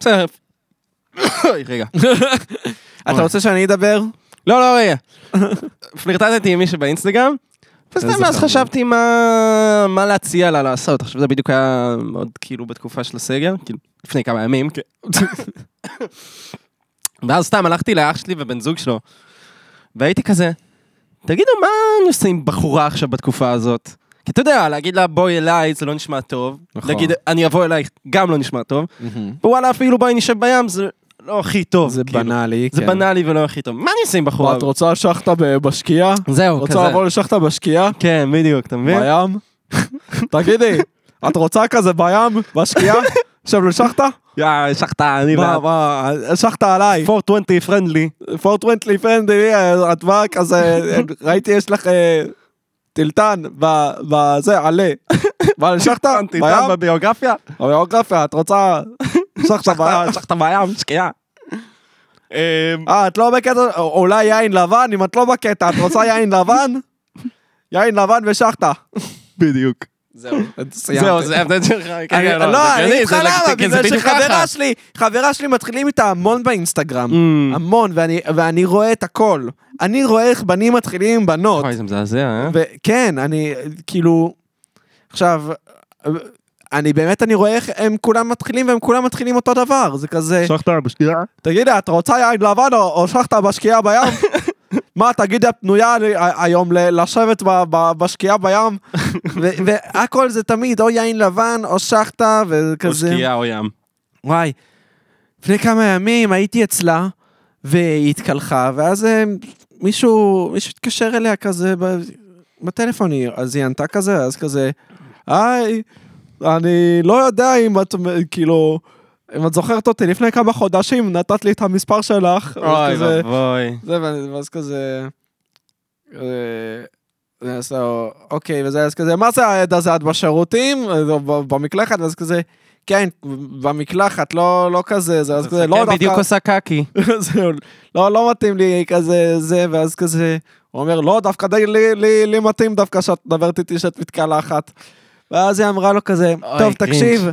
בסדר. רגע. אתה רוצה שאני אדבר? לא, לא, רגע. פלירטטתי עם מישהי באינסטגרם, וסתם אז. חשבתי מה מה להציע לה לעשות. עכשיו זה בדיוק היה מאוד כאילו בתקופה של הסגר, כאילו לפני כמה ימים. כן. ואז סתם הלכתי לאח שלי ובן זוג שלו, והייתי כזה, תגידו, מה אני עושה עם בחורה עכשיו בתקופה הזאת? כי אתה יודע, להגיד לה בואי אליי זה לא נשמע טוב, נכון. להגיד אני אבוא אלייך גם לא נשמע טוב, ווואלה אפילו בואי נשב בים זה לא הכי טוב. זה כאילו. בנאלי, זה כן. בנאלי ולא הכי טוב. מה אני עושה עם בחורה? מה, את רוצה שחטה בשקיעה? זהו, רוצה כזה. לבוא לשחטה בשקיעה? כן, בדיוק, אתה מבין? בים? תגידי, את רוצה כזה בים? בשקיעה? עכשיו לשחטה? יא, שחטה, אני מה, מה, שחטה עליי. 420 פרנדלי. פורטוונטלי פרנדלי, את באה כזה, ראיתי יש לך אה, טילטן בזה, עלה. מה, בים? טוב בביוגרפיה? הביוגרפיה, את רוצה שחטה בים? שקיעה. אמ, אה, את לא בקטע, אולי יין לבן? אם את לא בקטע, את רוצה יין לבן? יין לבן ושחטה. בדיוק. זהו, זהו, זה ההבדל שלך. כן, אני- כן, לא, זה אני אגיד לך למה, בגלל שחברה. שלי, חברה שלי מתחילים איתה המון באינסטגרם. אמ, המון, ואני- רואה את הכל. אני רואה איך בנים מתחילים עם בנות. וואי, זה מזעזע, אה? וכן, אני כאילו, עכשיו, אני באמת, אני רואה איך הם כולם מתחילים והם כולם מתחילים אותו דבר, זה כזה, שחטה בשקיעה? תגידי, את רוצה יין לבן או, או שחטה בשקיעה בים? מה, תגידי, את פנויה לי- היום לשבת בשקיעה בים? והכל זה תמיד או יין לבן או שחטה או וכזה. שקיעה או ים. וואי, לפני כמה ימים הייתי אצלה, והיא התקלחה, ואז אה, מישהו, מישהו התקשר אליה כזה בטלפון, אז היא ענתה כזה, אז כזה, היי, אני לא יודע אם את, כאילו, אם את זוכרת אותי, לפני כמה חודשים נתת לי את המספר שלך, אוי ואבוי. זה, ואז- כזה, אה, אז לא, אוקיי, וזה אז כזה, מה זה העד הזה, את בשירותים? אה, ב- במקלחת? ואז כזה, כן, במקלחת, לא, לא כזה, זה אז כזה, לא כן, דווקא, בדיוק עושה קקי. לא, לא מתאים לי כזה, זה, ואז כזה, הוא אומר, לא, דווקא די, לי, לי, לי מתאים דווקא שאת מדברת איתי שאת מתקלחת. ואז היא אמרה לו כזה, טוב. תקשיב,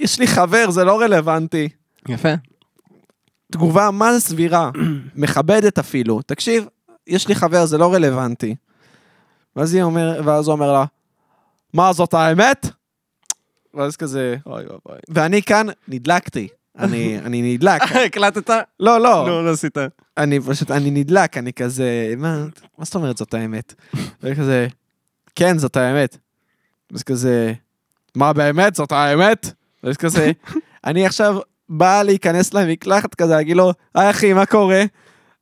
יש לי חבר, זה לא רלוונטי. יפה. תגובה מה זה סבירה, מכבדת אפילו. תקשיב, יש לי חבר, זה לא רלוונטי. ואז היא אומר, ואז הוא אומר לה, מה זאת האמת? ואז כזה, אוי ואבוי. ואני כאן נדלקתי. אני, אני נדלק. הקלטת? לא, לא, לא, לא עשית. אני פשוט, אני נדלק, אני כזה, מה, מה זאת אומרת זאת האמת? וכזה, כן, זאת האמת. אז כזה, מה באמת, זאת האמת? ואז כזה, אני עכשיו בא להיכנס למקלחת כזה, להגיד לו, היי אחי, מה קורה?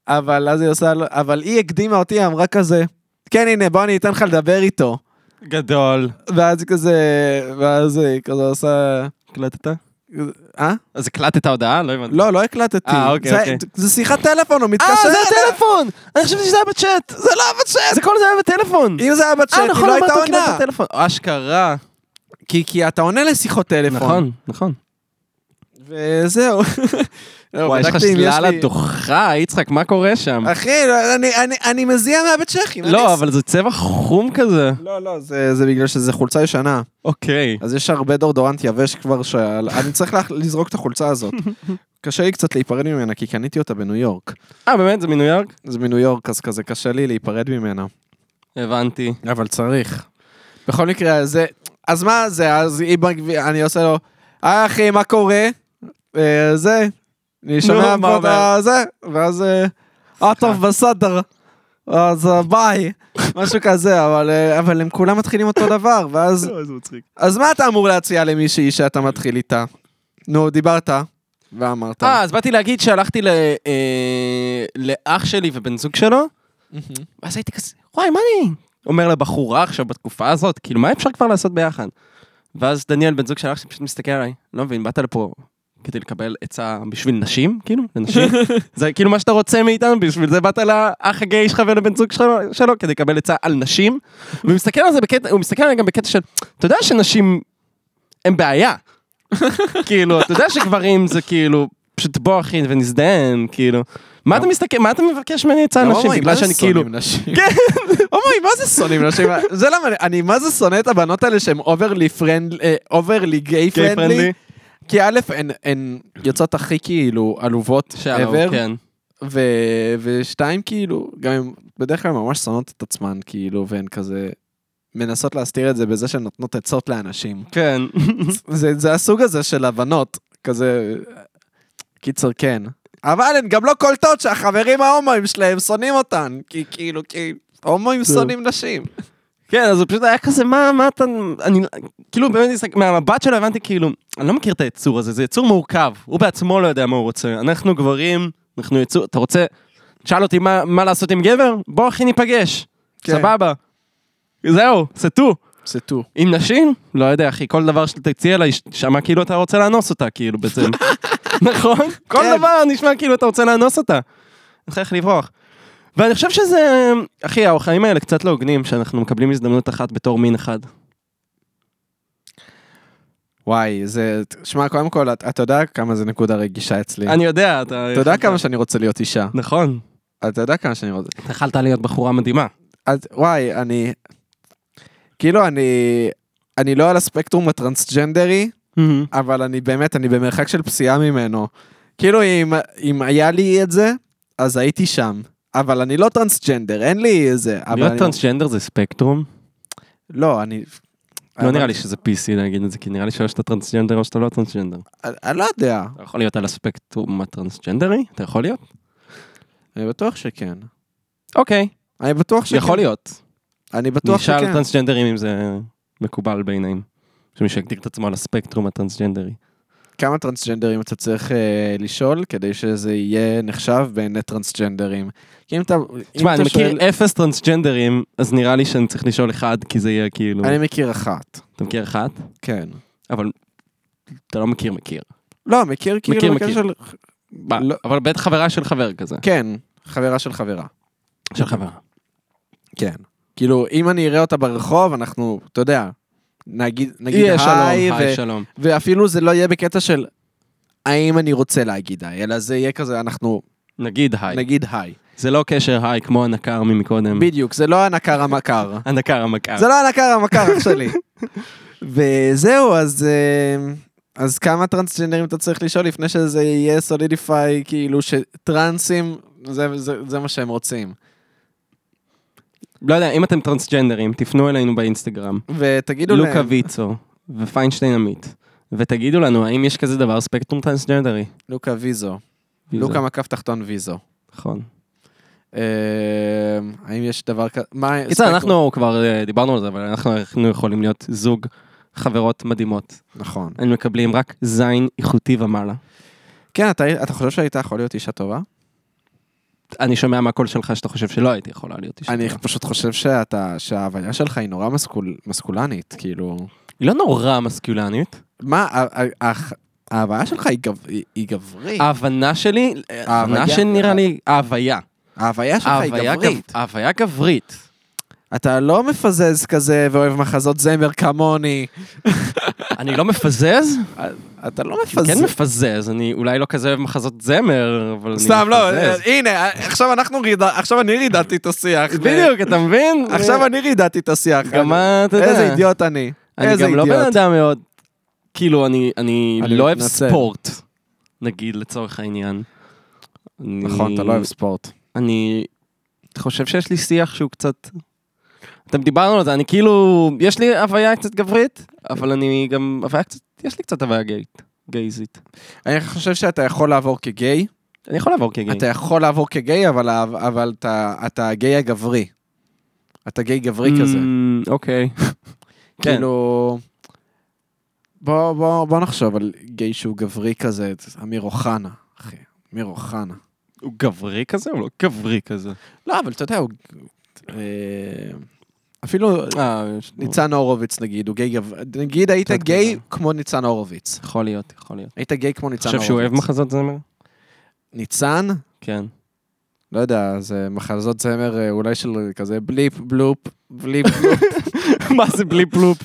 אבל אז היא עושה, אבל היא הקדימה אותי, אמרה כזה, כן, הנה, בוא אני אתן לך לדבר איתו. גדול. ואז היא כזה, ואז היא כזה עושה, הקלטת? אה? אז הקלטת הודעה? לא הבנתי. לא, לא הקלטתי. אה, אוקיי, זה- אוקיי. זה שיחת טלפון, הוא מתקשר אה, זה. הטלפון! אני חשבתי שזה היה בצ'אט. זה לא היה בצ'אט. זה כל זה היה בטלפון. אם זה היה בצ'אט, אה, היא נכון, לא הייתה עונה. אשכרה. כי, כי אתה עונה לשיחות טלפון. נכון, נכון. וזהו. לא, וואי, יש לך שלילה לי- לדוחה, יצחק, מה קורה שם? אחי, אני, אני, אני מזיע מהבית צ'כים. לא, אבל זה צבע חום כזה. לא, לא, זה, זה בגלל שזה חולצה ישנה. אוקיי. אז יש הרבה דורדורנט יבש כבר. אני צריך לזרוק את החולצה הזאת. קשה לי קצת להיפרד ממנה, כי קניתי אותה בניו יורק. אה, באמת? זה מניו יורק? זה מניו יורק, אז כזה קשה לי להיפרד ממנה. הבנתי. אבל צריך. בכל מקרה, זה... אז מה זה, אז אני עושה לו, היי אחי, מה קורה? אה, זה, אני שומע פה את? הזה, ואז, אה, אה, טוב, בסדר. אז אה, ביי, משהו כזה, אבל, אה, אבל הם כולם מתחילים אותו דבר, ואז. אז מה אתה אמור להציע למישהי שאתה מתחיל איתה? נו, דיברת, ואמרת. אה, אז באתי להגיד שהלכתי ל- אה, לאח שלי ובן זוג שלו, ואז הייתי כזה, וואי, מה אני אומר לבחורה עכשיו בתקופה הזאת? כאילו, מה אפשר כבר לעשות ביחד? ואז דניאל, בן זוג של אח שלי, פשוט מסתכל עליי, לא מבין, באת לפה כדי לקבל עצה בשביל נשים, כאילו, לנשים? זה כאילו מה שאתה רוצה מאיתנו, בשביל זה באת לאח הגיי שלך ולבן זוג שלו, שלו כדי לקבל עצה על נשים? והוא מסתכל על זה בקטע, הוא מסתכל עליי גם בקטע של, אתה יודע שנשים הם בעיה. כאילו, אתה יודע שגברים זה כאילו, פשוט בוא אחי ונזדיין, כאילו. מה אתה מסתכל, מה אתה מבקש ממני עצה נשים? בגלל מה זה שאני כאילו... שונאים נשים? הומואים, מה זה שונאים נשים? זה למה, אני- מה זה שונא את הבנות האלה שהן overly friend, overly gay friendly. friendly? כי א', הן- יוצאות הכי כאילו עלובות ever, כן. ו- ושתיים כאילו, גם הן בדרך כלל ממש שונאות את עצמן כאילו, והן כזה מנסות להסתיר את זה בזה שהן נותנות עצות לאנשים. כן. זה, זה הסוג הזה של הבנות, כזה... קיצר, כן. אבל הן גם לא קולטות שהחברים ההומואים שלהם שונאים אותן, כי כאילו, כי הומואים שונאים נשים. כן, אז זה פשוט היה כזה, מה, מה אתה... אני... כאילו, באמת, מהמבט שלו הבנתי, כאילו, אני לא מכיר את היצור הזה, זה יצור מורכב. הוא בעצמו לא יודע מה הוא רוצה. אנחנו גברים, אנחנו יצור... אתה רוצה... תשאל אותי מה, מה לעשות עם גבר? בוא, אחי, ניפגש. כן. סבבה. זהו, סטו. זה טו. עם נשים? לא יודע, אחי, כל דבר שאתה תציע לה, שמע כאילו אתה רוצה לאנוס אותה, כאילו, בעצם. נכון? כל כן. דבר נשמע כאילו אתה רוצה לאנוס אותה. לך איך לברוח. ואני חושב שזה, אחי, החיים האלה קצת לא הוגנים, שאנחנו מקבלים הזדמנות אחת בתור מין אחד. וואי, זה... שמע, קודם כל, אתה יודע כמה זה נקודה רגישה אצלי. אני יודע, אתה... אתה יודע כמה שאני רוצה להיות אישה. נכון. אתה יודע כמה שאני רוצה... אתה יכלת להיות בחורה מדהימה. אז, וואי, אני... כאילו, אני... אני לא על הספקטרום הטרנסג'נדרי, אבל אני באמת, אני במרחק של פסיעה ממנו. כאילו, אם, אם היה לי את זה, אז הייתי שם. אבל אני לא טרנסג'נדר, אין לי איזה... להיות אני- טרנסג'נדר זה ספקטרום? לא, אני... לא נראה לי שזה PC להגיד את זה, כי נראה לי שאו שאתה טרנסג'נדר או שאתה לא טרנסג'נדר. אני, לא יודע. אתה יכול להיות על הספקטרום הטרנסג'נדרי? אתה יכול להיות? אני בטוח שכן. אוקיי, אני בטוח שכן. יכול להיות. אני בטוח נשאל שכן. טרנסג'נדרים אם זה מקובל בעיניהם. שמי שיגדיר את עצמו על הספקטרום הטרנסג'נדרי. כמה טרנסג'נדרים אתה צריך אה, לשאול כדי שזה יהיה נחשב בעיני טרנסג'נדרים? כי אם אתה... תשמע, אתה אני מכיר שואל- אפס טרנסג'נדרים, אז נראה לי שאני צריך לשאול אחד, כי זה יהיה כאילו... אני מכיר אחת. אתה מכיר אחת? כן. אבל אתה לא מכיר מכיר. לא, מכיר כאילו... מכיר, מכיר. של... מה, לא. אבל בית חברה של חבר כזה. כן, חברה של חברה. של חברה. כן. כאילו, אם אני אראה אותה ברחוב, אנחנו, אתה יודע, נגיד, נגיד יהיה שלום, היי, ו- היי שלום. ואפילו זה לא יהיה בקטע של האם אני רוצה להגיד היי, אלא זה יהיה כזה, אנחנו נגיד היי. נגיד היי. זה לא קשר היי כמו הנקר ממקודם. בדיוק, זה לא הנקר המכר. הנקר המכר. זה לא הנקר המכר, אח שלי. וזהו, אז... אה, אז כמה טרנסג'נדרים אתה צריך לשאול לפני שזה יהיה סולידיפיי, כאילו שטרנסים, זה, זה, זה מה שהם רוצים. לא יודע, אם אתם טרנסג'נדרים, תפנו אלינו באינסטגרם. ותגידו להם... לוקה ויצו ופיינשטיין עמית. ותגידו לנו, האם יש כזה דבר ספקטרום טרנסג'נדרי? לוקה ויזו. ויזו. לוקה מקף תחתון ויזו. נכון. אה, האם יש דבר כזה? מה... קיצר? אנחנו כבר אה, דיברנו על זה, אבל אנחנו אנחנו יכולים להיות זוג חברות מדהימות. נכון. היינו מקבלים רק זין איכותי ומעלה. כן, אתה, אתה חושב שהיית יכול להיות אישה טובה? אני שומע מהקול שלך שאתה חושב שלא הייתי יכולה להיות אישה. אני. פשוט חושב שאתה, שההוויה שלך היא נורא מסקול, מסקולנית, כאילו... היא לא נורא מסקיולנית. מה, ההוויה שלך היא, גב, היא, גברית. ההבנה שלי, ההבנה שנראה לי, ההוויה. ההוויה שלך היא גברית. גב- ההוויה גברית. אתה לא מפזז כזה ואוהב מחזות זמר כמוני. אני לא מפזז? אתה לא אני מפזז. כן מפזז, אני אולי לא כזה אוהב מחזות זמר, אבל אני מפזז. סתם, לא, הנה, עכשיו אנחנו רידד, עכשיו אני רידדתי את השיח. בדיוק, אתה מבין? עכשיו אני רידדתי את השיח. גם מה, אתה יודע. איזה אידיוט אני. אני גם לא. בן אדם מאוד, כאילו, אני, לא אוהב. ספורט, נגיד, לצורך העניין. נכון, אתה לא אוהב ספורט. אני חושב שיש לי שיח שהוא קצת... אתם דיברנו על זה, אני כאילו, יש לי הוויה קצת גברית, אבל אני גם, הוויה קצת, יש לי קצת הוויה גייט, גייזית. אני חושב שאתה יכול לעבור כגיי, אני יכול לעבור כגיי. אתה יכול לעבור כגיי, אבל, אבל אתה, אתה הגיי הגברי. אתה גיי גברי כזה. Mm, אוקיי. כן. כאילו... בוא, בוא, בוא נחשוב על גיי שהוא גברי כזה, אמיר אוחנה, אחי, אמיר אוחנה. הוא גברי כזה? הוא לא גברי כזה. לא, אבל אתה יודע, הוא... אפילו אה, ניצן הורוביץ נגיד, הוא גיי נגיד היית גיי. כמו ניצן הורוביץ. יכול להיות, יכול להיות. היית גיי כמו ניצן חושב הורוביץ. שהוא אוהב מחזות זמר? ניצן? כן. לא יודע, זה מחזות זמר אה, אולי של כזה בליפ, בלופ, בליפ, בלופ. מה זה בלי פלופ?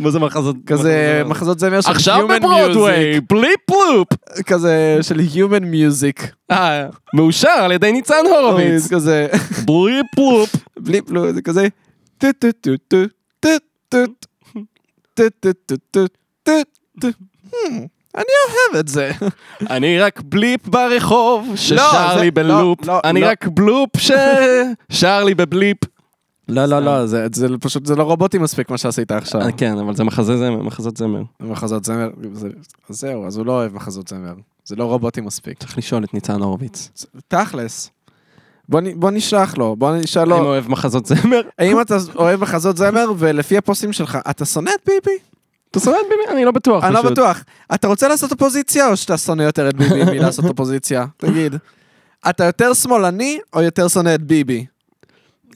מה זה מחזות? כזה מחזות זמר של עכשיו Human בברודוויי, Music. בלי פלופ! כזה של Human Music. אה, מאושר על ידי ניצן הורוביץ. זה כזה, בלי פלופ. בלי פלו, זה כזה, Hmm, אני אוהב את זה. אני רק בליפ ברחוב ששר לא, לי לא, בלופ. לא, אני רק בלופ ששר לי בבליפ. לא, לא, לא, זה, פשוט, זה לא רובוטי מספיק מה שעשית עכשיו. אה, כן, אבל זה מחזה זמר, מחזות זמר. מחזות זמר, זהו, אז הוא לא אוהב מחזות זמר. זה לא רובוטי מספיק. צריך לשאול את ניצן הורוביץ. תכלס. בוא בוא נשלח לו, בוא נשאל האם לו, אוהב מחזות זמר? האם אתה אוהב מחזות זמר, ולפי הפוסטים שלך, אתה שונא את ביבי? אתה שונא את ביבי? אני לא בטוח. אני לא. בטוח. אתה רוצה לעשות אופוזיציה, או שאתה שונא יותר את ביבי מלעשות אופוזיציה? תגיד. אתה יותר שמאלני, או יותר שונא את ביבי?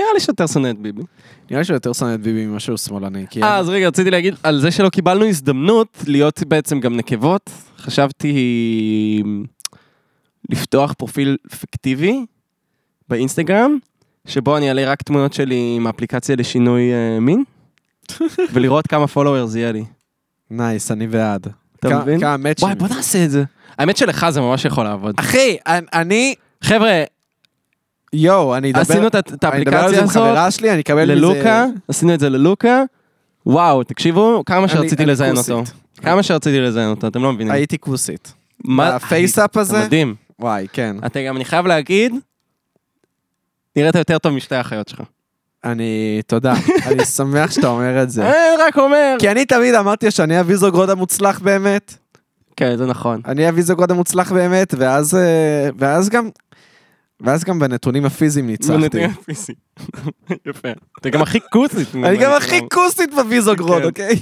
נראה לי שיותר שונא את ביבי. נראה לי שהוא יותר שונא את ביבי ממה שהוא שמאלני. אה, אז רגע, רציתי להגיד על זה שלא קיבלנו הזדמנות להיות בעצם גם נקבות. חשבתי לפתוח פרופיל פיקטיבי באינסטגרם, שבו אני אעלה רק תמונות שלי עם אפליקציה לשינוי אה, מין, ולראות כמה followers יהיה לי. nice, אני בעד. אתה מבין? כמה מאצ'ים. וואי, בוא נעשה את זה. האמת שלך זה ממש יכול לעבוד. אחי, אני-. חבר'ה, יואו, אני אדבר... עשינו את ה- את אני אדבר על האפליקציה זה עם הזאת חברה שלי, אני אקבל מזה... ללוקה, עשינו את זה ללוקה. וואו, תקשיבו, כמה אני- שרציתי אני לזיין כוסית. אותו. כמה שרציתי לזיין אותו, אתם לא מבינים. הייתי כוסית. מה- הפייסאפ הזה? מדהים. וואי, כן. אתה גם, אני חייב להגיד, נראית יותר טוב משתי האחיות שלך. אני... תודה. אני שמח שאתה אומר את זה. אני רק אומר. כי אני תמיד אמרתי שאני הוויזוגרוד המוצלח באמת. כן, זה נכון. אני הוויזוגרוד המוצלח באמת, ואז, אה, ואז גם, ואז גם בנתונים הפיזיים ניצחתי. בנתונים הפיזיים. יפה. אתה גם הכי כוסית. אני גם הכי כוסית בוויזוגרוד, כן. אוקיי?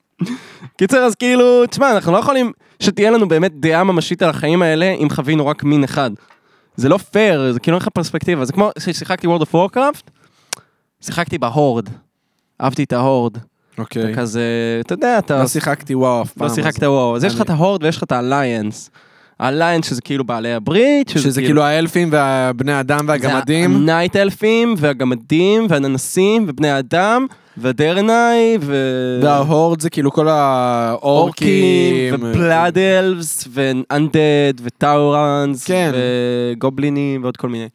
קיצר, אז כאילו, תשמע, אנחנו לא יכולים שתהיה לנו באמת דעה ממשית על החיים האלה אם חווינו רק מין אחד. זה לא פייר, זה כאילו אין לך פרספקטיבה. זה כמו ששיחקתי World of Warcraft, שיחקתי ב Horde. אהבתי את ה Horde. אוקיי. כזה, אתה יודע, אתה... לא שיחקתי וואו אף פעם. לא שיחקת וואו, אז יש לך את ה Horde ויש לך את ה Alliance. ה Alliance שזה כאילו בעלי הברית, שזה כאילו האלפים והבני אדם והגמדים. ה night אלפים והגמדים והננסים ובני האדם ודרנאי ו... וה Horde זה כאילו כל האורקים. אורקים ו blood elves ו undead ו Taurens כן. וגובלינים ועוד כל מיני.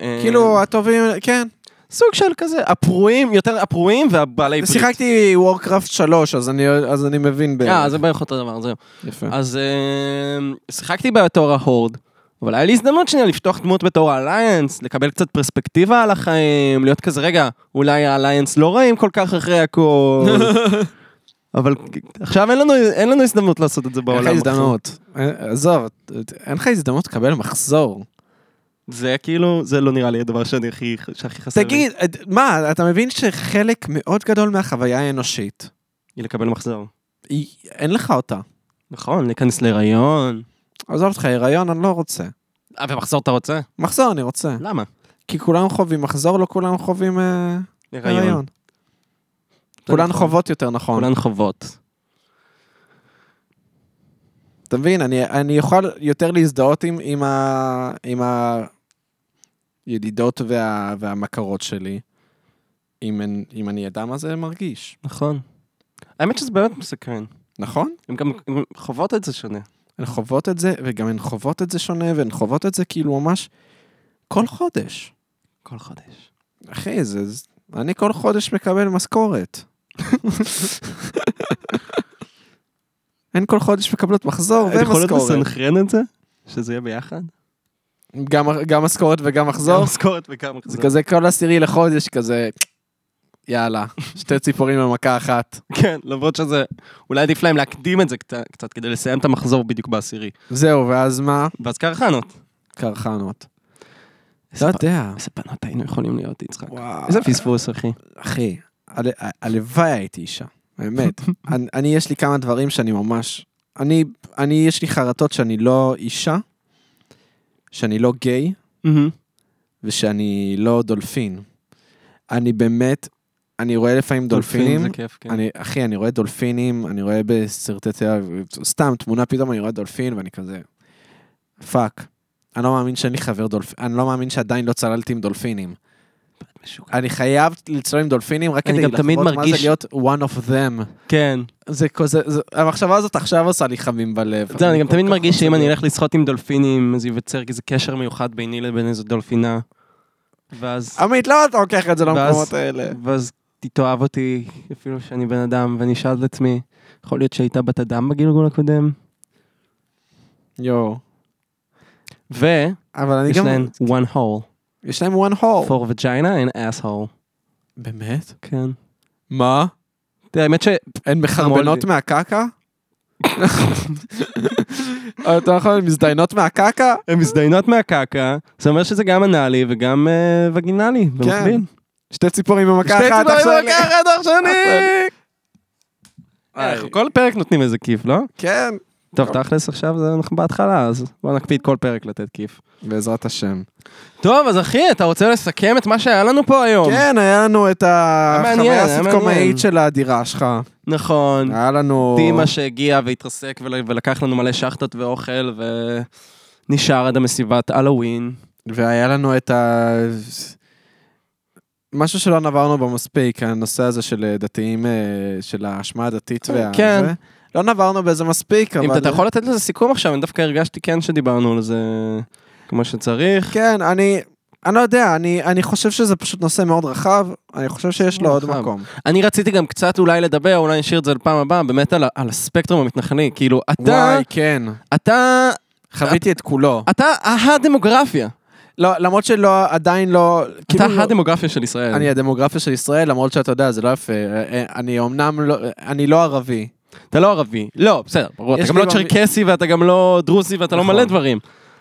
אה, כאילו הטובים, כן. סוג של כזה, הפרועים, יותר הפרועים והבעלי ברית. שיחקתי וורקראפט 3, אז אני- אז אני מבין בערך. אה, זה בערך אותו דבר, זהו. יפה. אז אה, שיחקתי בתור ההורד, אבל היה לי הזדמנות שנייה לפתוח דמות בתור האליינס, לקבל קצת פרספקטיבה על החיים, להיות כזה, רגע, אולי האליינס לא רעים כל כך אחרי הכל. אבל עכשיו אין לנו, אין לנו הזדמנות לעשות את זה אין בעולם. לך הזדמנות. עזוב, אין לך הזדמנות לקבל מחזור. זה כאילו, זה לא נראה לי הדבר שאני הכי, שהכי חסר לי. תגיד, אה, מה, אתה מבין שחלק מאוד גדול מהחוויה האנושית, היא לקבל מחזור. היא- אין לך אותה. נכון, להיכנס להיריון. עזוב אותך, הריון אני לא רוצה. אה, ומחזור אתה רוצה? מחזור אני רוצה. למה? כי כולם חווים מחזור, לא כולם חווים אה. הריון. כולן נכון. חוות יותר נכון. כולן חוות. אתה מבין, אני, אני יכול יותר להזדהות עם, עם, ה, עם הידידות וה, והמכרות שלי, אם, אם אני אדע מה זה מרגיש. נכון. האמת שזה באמת מסקרן. נכון? הן גם חוות את זה שונה. הן חוות את זה, וגם הן חוות את זה שונה, והן חוות את זה כאילו ממש כל חודש. כל חודש. אחי, זה... זה- אני כל חודש מקבל משכורת. הן כל חודש מקבלות מחזור את יכולת ומשכורת. לסנכרן את זה? שזה יהיה ביחד? גם, גם משכורת וגם גם מחזור. משכורת וגם זה מחזור. כזה כל עשירי לחודש כזה, יאללה, שתי ציפורים במכה אחת. כן, למרות שזה... אולי עדיף להם להקדים את זה קצת, קצת כדי לסיים את המחזור בדיוק בעשירי. זהו, ואז מה? ואז קרחנות. קרחנות. לא יודע. איזה בנות היינו יכולים להיות, יצחק. וואו. איזה פספוס, אחי. אחי, הל- הלוואי הייתי אישה, באמת. אני, אני, יש לי כמה דברים שאני ממש... אני, אני, יש לי חרטות שאני לא אישה, שאני לא גיי, ושאני לא דולפין. אני באמת, אני רואה לפעמים דולפינים, זה כיף, כן. אני, אחי, אני רואה דולפינים, אני רואה בסרטי טבע, סתם תמונה פתאום אני רואה דולפין ואני כזה, fuck. אני לא מאמין שאני חבר דולפין, אני לא מאמין שעדיין לא צללתי עם דולפינים. משוגע. אני חייב לצלול עם דולפינים רק כדי לחוות מה זה מרגיש- להיות one of them. כן. זה כזה, זה- המחשבה הזאת עכשיו עושה לי חמים בלב. זהו, אני גם תמיד מרגיש שאם אני. אלך לשחות עם דולפינים, אז ייווצר איזה קשר מיוחד ביני לבין איזו דולפינה. ואז... עמית, למה אתה לוקח את זה למקומות האלה? ואז היא תאהב אותי, אפילו שאני בן אדם, ואני אשאל את עצמי, יכול להיות שהייתה בת אדם בגלגול הקודם? יואו. ויש אבל אני גם... להן one hole, יש להם one hole. for vagina and asshole. באמת? כן. מה? תראה, האמת ש... הן מחרבנות מהקקה? או אתה יכול מזדיינות מהקקה? הן מזדיינות מהקקה, זה אומר שזה גם אנאלי וגם אה, וגינלי, במקביל. שתי ציפורים במכה שתי אחת ציפורים עכשיו. במכה אחת עכשיו. איי. אנחנו כל פרק נותנים איזה כיף, לא? כן. טוב, תכלס עכשיו זה- אנחנו בהתחלה, אז בוא נקפיד כל פרק לתת כיף. בעזרת השם. טוב, אז אחי, אתה רוצה לסכם את מה שהיה לנו פה היום? כן, היה לנו את החוויה. הסיטקומאית של הדירה שלך. נכון. היה לנו... דימה שהגיע והתרסק ול- ולקח לנו מלא שחטות ואוכל ונשאר עד המסיבת הלואוין. והיה לנו את ה... משהו שלא נברנו בו מספיק, הנושא הזה של אה, דתיים, אה, של האשמה הדתית וה... כן. זה. לא נברנו בזה מספיק, אבל... אם אתה יכול לתת לזה סיכום עכשיו, אני דווקא הרגשתי כן שדיברנו על זה כמו שצריך. כן, אני... אני לא יודע, אני, אני חושב שזה פשוט נושא מאוד רחב, אני חושב שיש לו עוד. מקום. אני רציתי גם קצת אולי לדבר, אולי נשאיר את זה לפעם הבאה, באמת על, על הספקטרום המתנחלי. כאילו, אתה, וואי, כן. אתה, חוויתי את כולו. אתה הדמוגרפיה. לא, למרות שלא, עדיין לא... אתה לא- הדמוגרפיה של ישראל. אני הדמוגרפיה של ישראל, למרות שאתה יודע, זה לא יפה. אה, אה, אני אמנם לא... אני לא ערבי. אתה לא ערבי. לא, בסדר, ברור, אתה גם לא צ'רקסי ואתה גם לא דרוזי ואתה לא נכון. מלא דברים.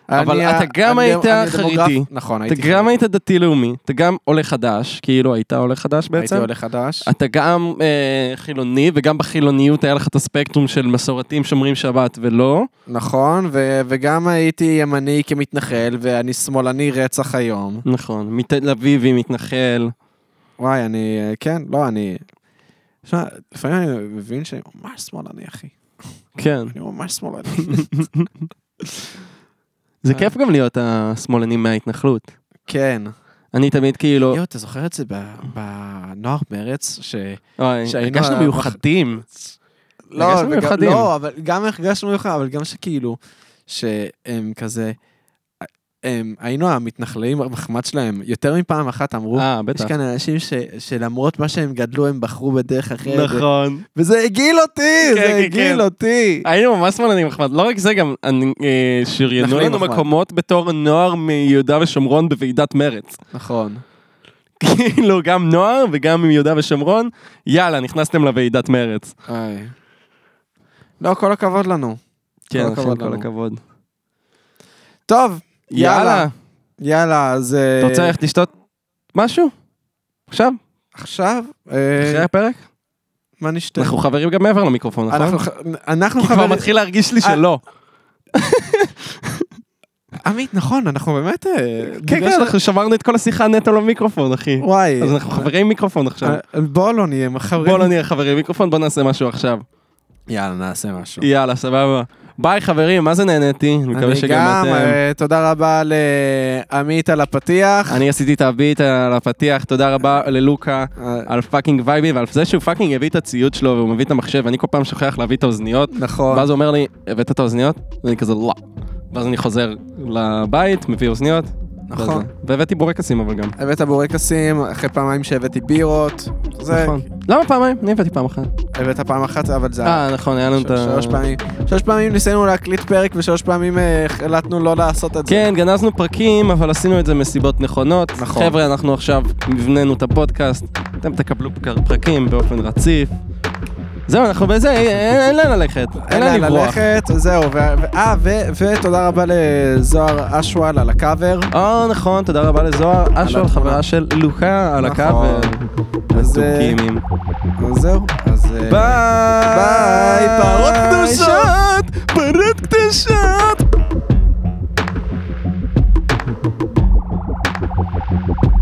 אבל אתה גם היית חרדי. נכון, אתה גם. היית דתי-לאומי, אתה גם עולה חדש, כאילו היית עולה חדש בעצם. הייתי עולה חדש. אתה גם אה, חילוני, וגם בחילוניות היה לך את הספקטרום של מסורתיים שומרים שבת ולא. נכון, וגם הייתי ימני כמתנחל, ואני שמאלני רצח היום. נכון, מתל אביבי, מתנחל. וואי, אני... אה, כן, לא, אני... שמע, לפעמים אני מבין שאני ממש שמאלני, אחי. כן. אני ממש שמאלני. זה אה. כיף גם להיות השמאלנים מההתנחלות. כן. אני תמיד כאילו, יואו, אתה זוכר את זה בנוער מרץ? ש... אוי, הרגשנו מיוחדים. לא, הרגשנו מיוחדים. לא, אבל גם הרגשנו מיוחד, אבל גם שכאילו, שהם כזה, הם, היינו המתנחלים, המחמד שלהם, יותר מפעם אחת אמרו, אה, יש. כאן אנשים ש, שלמרות מה שהם גדלו, הם בחרו בדרך אחרת. נכון. וזה הגעיל אותי, כן, זה כן, הגעיל כן. אותי. היינו ממש שמאלנים מחמד. לא רק זה, גם אה, שריינו לנו מחמד. מקומות בתור נוער מיהודה ושומרון בוועידת מרץ. נכון. כאילו, גם נוער וגם מיהודה ושומרון, יאללה, נכנסתם לוועידת מרץ. איי. לא, כל הכבוד לנו. כן, כל הכבוד כל. הכבוד. טוב, יאללה. יאללה. אז... אה, אתה רוצה ללכת לשתות משהו? עכשיו? עכשיו, אחרי אה, הפרק? מה נשתה? אנחנו חברים גם מעבר למיקרופון, נכון? אנחנו ח- אנחנו כי כבר חברים... מתחיל להרגיש לי אה, שלא. עמית, נכון, אנחנו באמת... כן, כן, אנחנו שמרנו את כל השיחה נטו למיקרופון, אחי. וואי. אז אנחנו חברי מיקרופון עכשיו. אה, בוא לא נהיה חברים. בוא לא נהיה חברי מיקרופון, בוא נעשה משהו עכשיו. יאללה, נעשה משהו. יאללה, סבבה. ביי חברים, מה זה נהניתי? אני מקווה אני שגם גם, אתם. אה, תודה רבה לעמית על הפתיח. אני עשיתי את ה beat על הפתיח, תודה רבה ללוקה אה, על fucking vibey ועל זה שהוא fucking הביא את הציוד שלו והוא מביא את המחשב, אני כל פעם שוכח להביא את האוזניות, נכון. ואז הוא אומר לי, הבאת את האוזניות? ואני כזה לא. ואז אני חוזר לבית, מביא אוזניות. נכון. וזה. והבאתי בורקסים אבל גם. הבאת בורקסים, אחרי פעמיים שהבאתי בירות. זה... נכון. למה פעמיים? אני הבאתי פעם אחת. הבאת פעם אחת, אבל זה... אה, נכון, היה לנו את ה... שלוש פעמים. שלוש פעמים ניסינו להקליט פרק ושלוש פעמים אה, החלטנו לא לעשות את זה. כן, גנזנו פרקים, אבל עשינו את זה מסיבות נכונות. נכון. חבר'ה, אנחנו עכשיו הבנינו את הפודקאסט, אתם תקבלו פרקים באופן רציף. זהו, אנחנו בזה, אין לאן ללכת, אין לאן ללכת, זהו, אה, ותודה רבה לזוהר אשוואל על הקאבר. אה, נכון, תודה רבה לזוהר אשוואל, חברה של לוקה על נכון. הקאבר. אה, אז זהו, אז... אה, ביי! פרות קדושות! פרות קדושות! thank you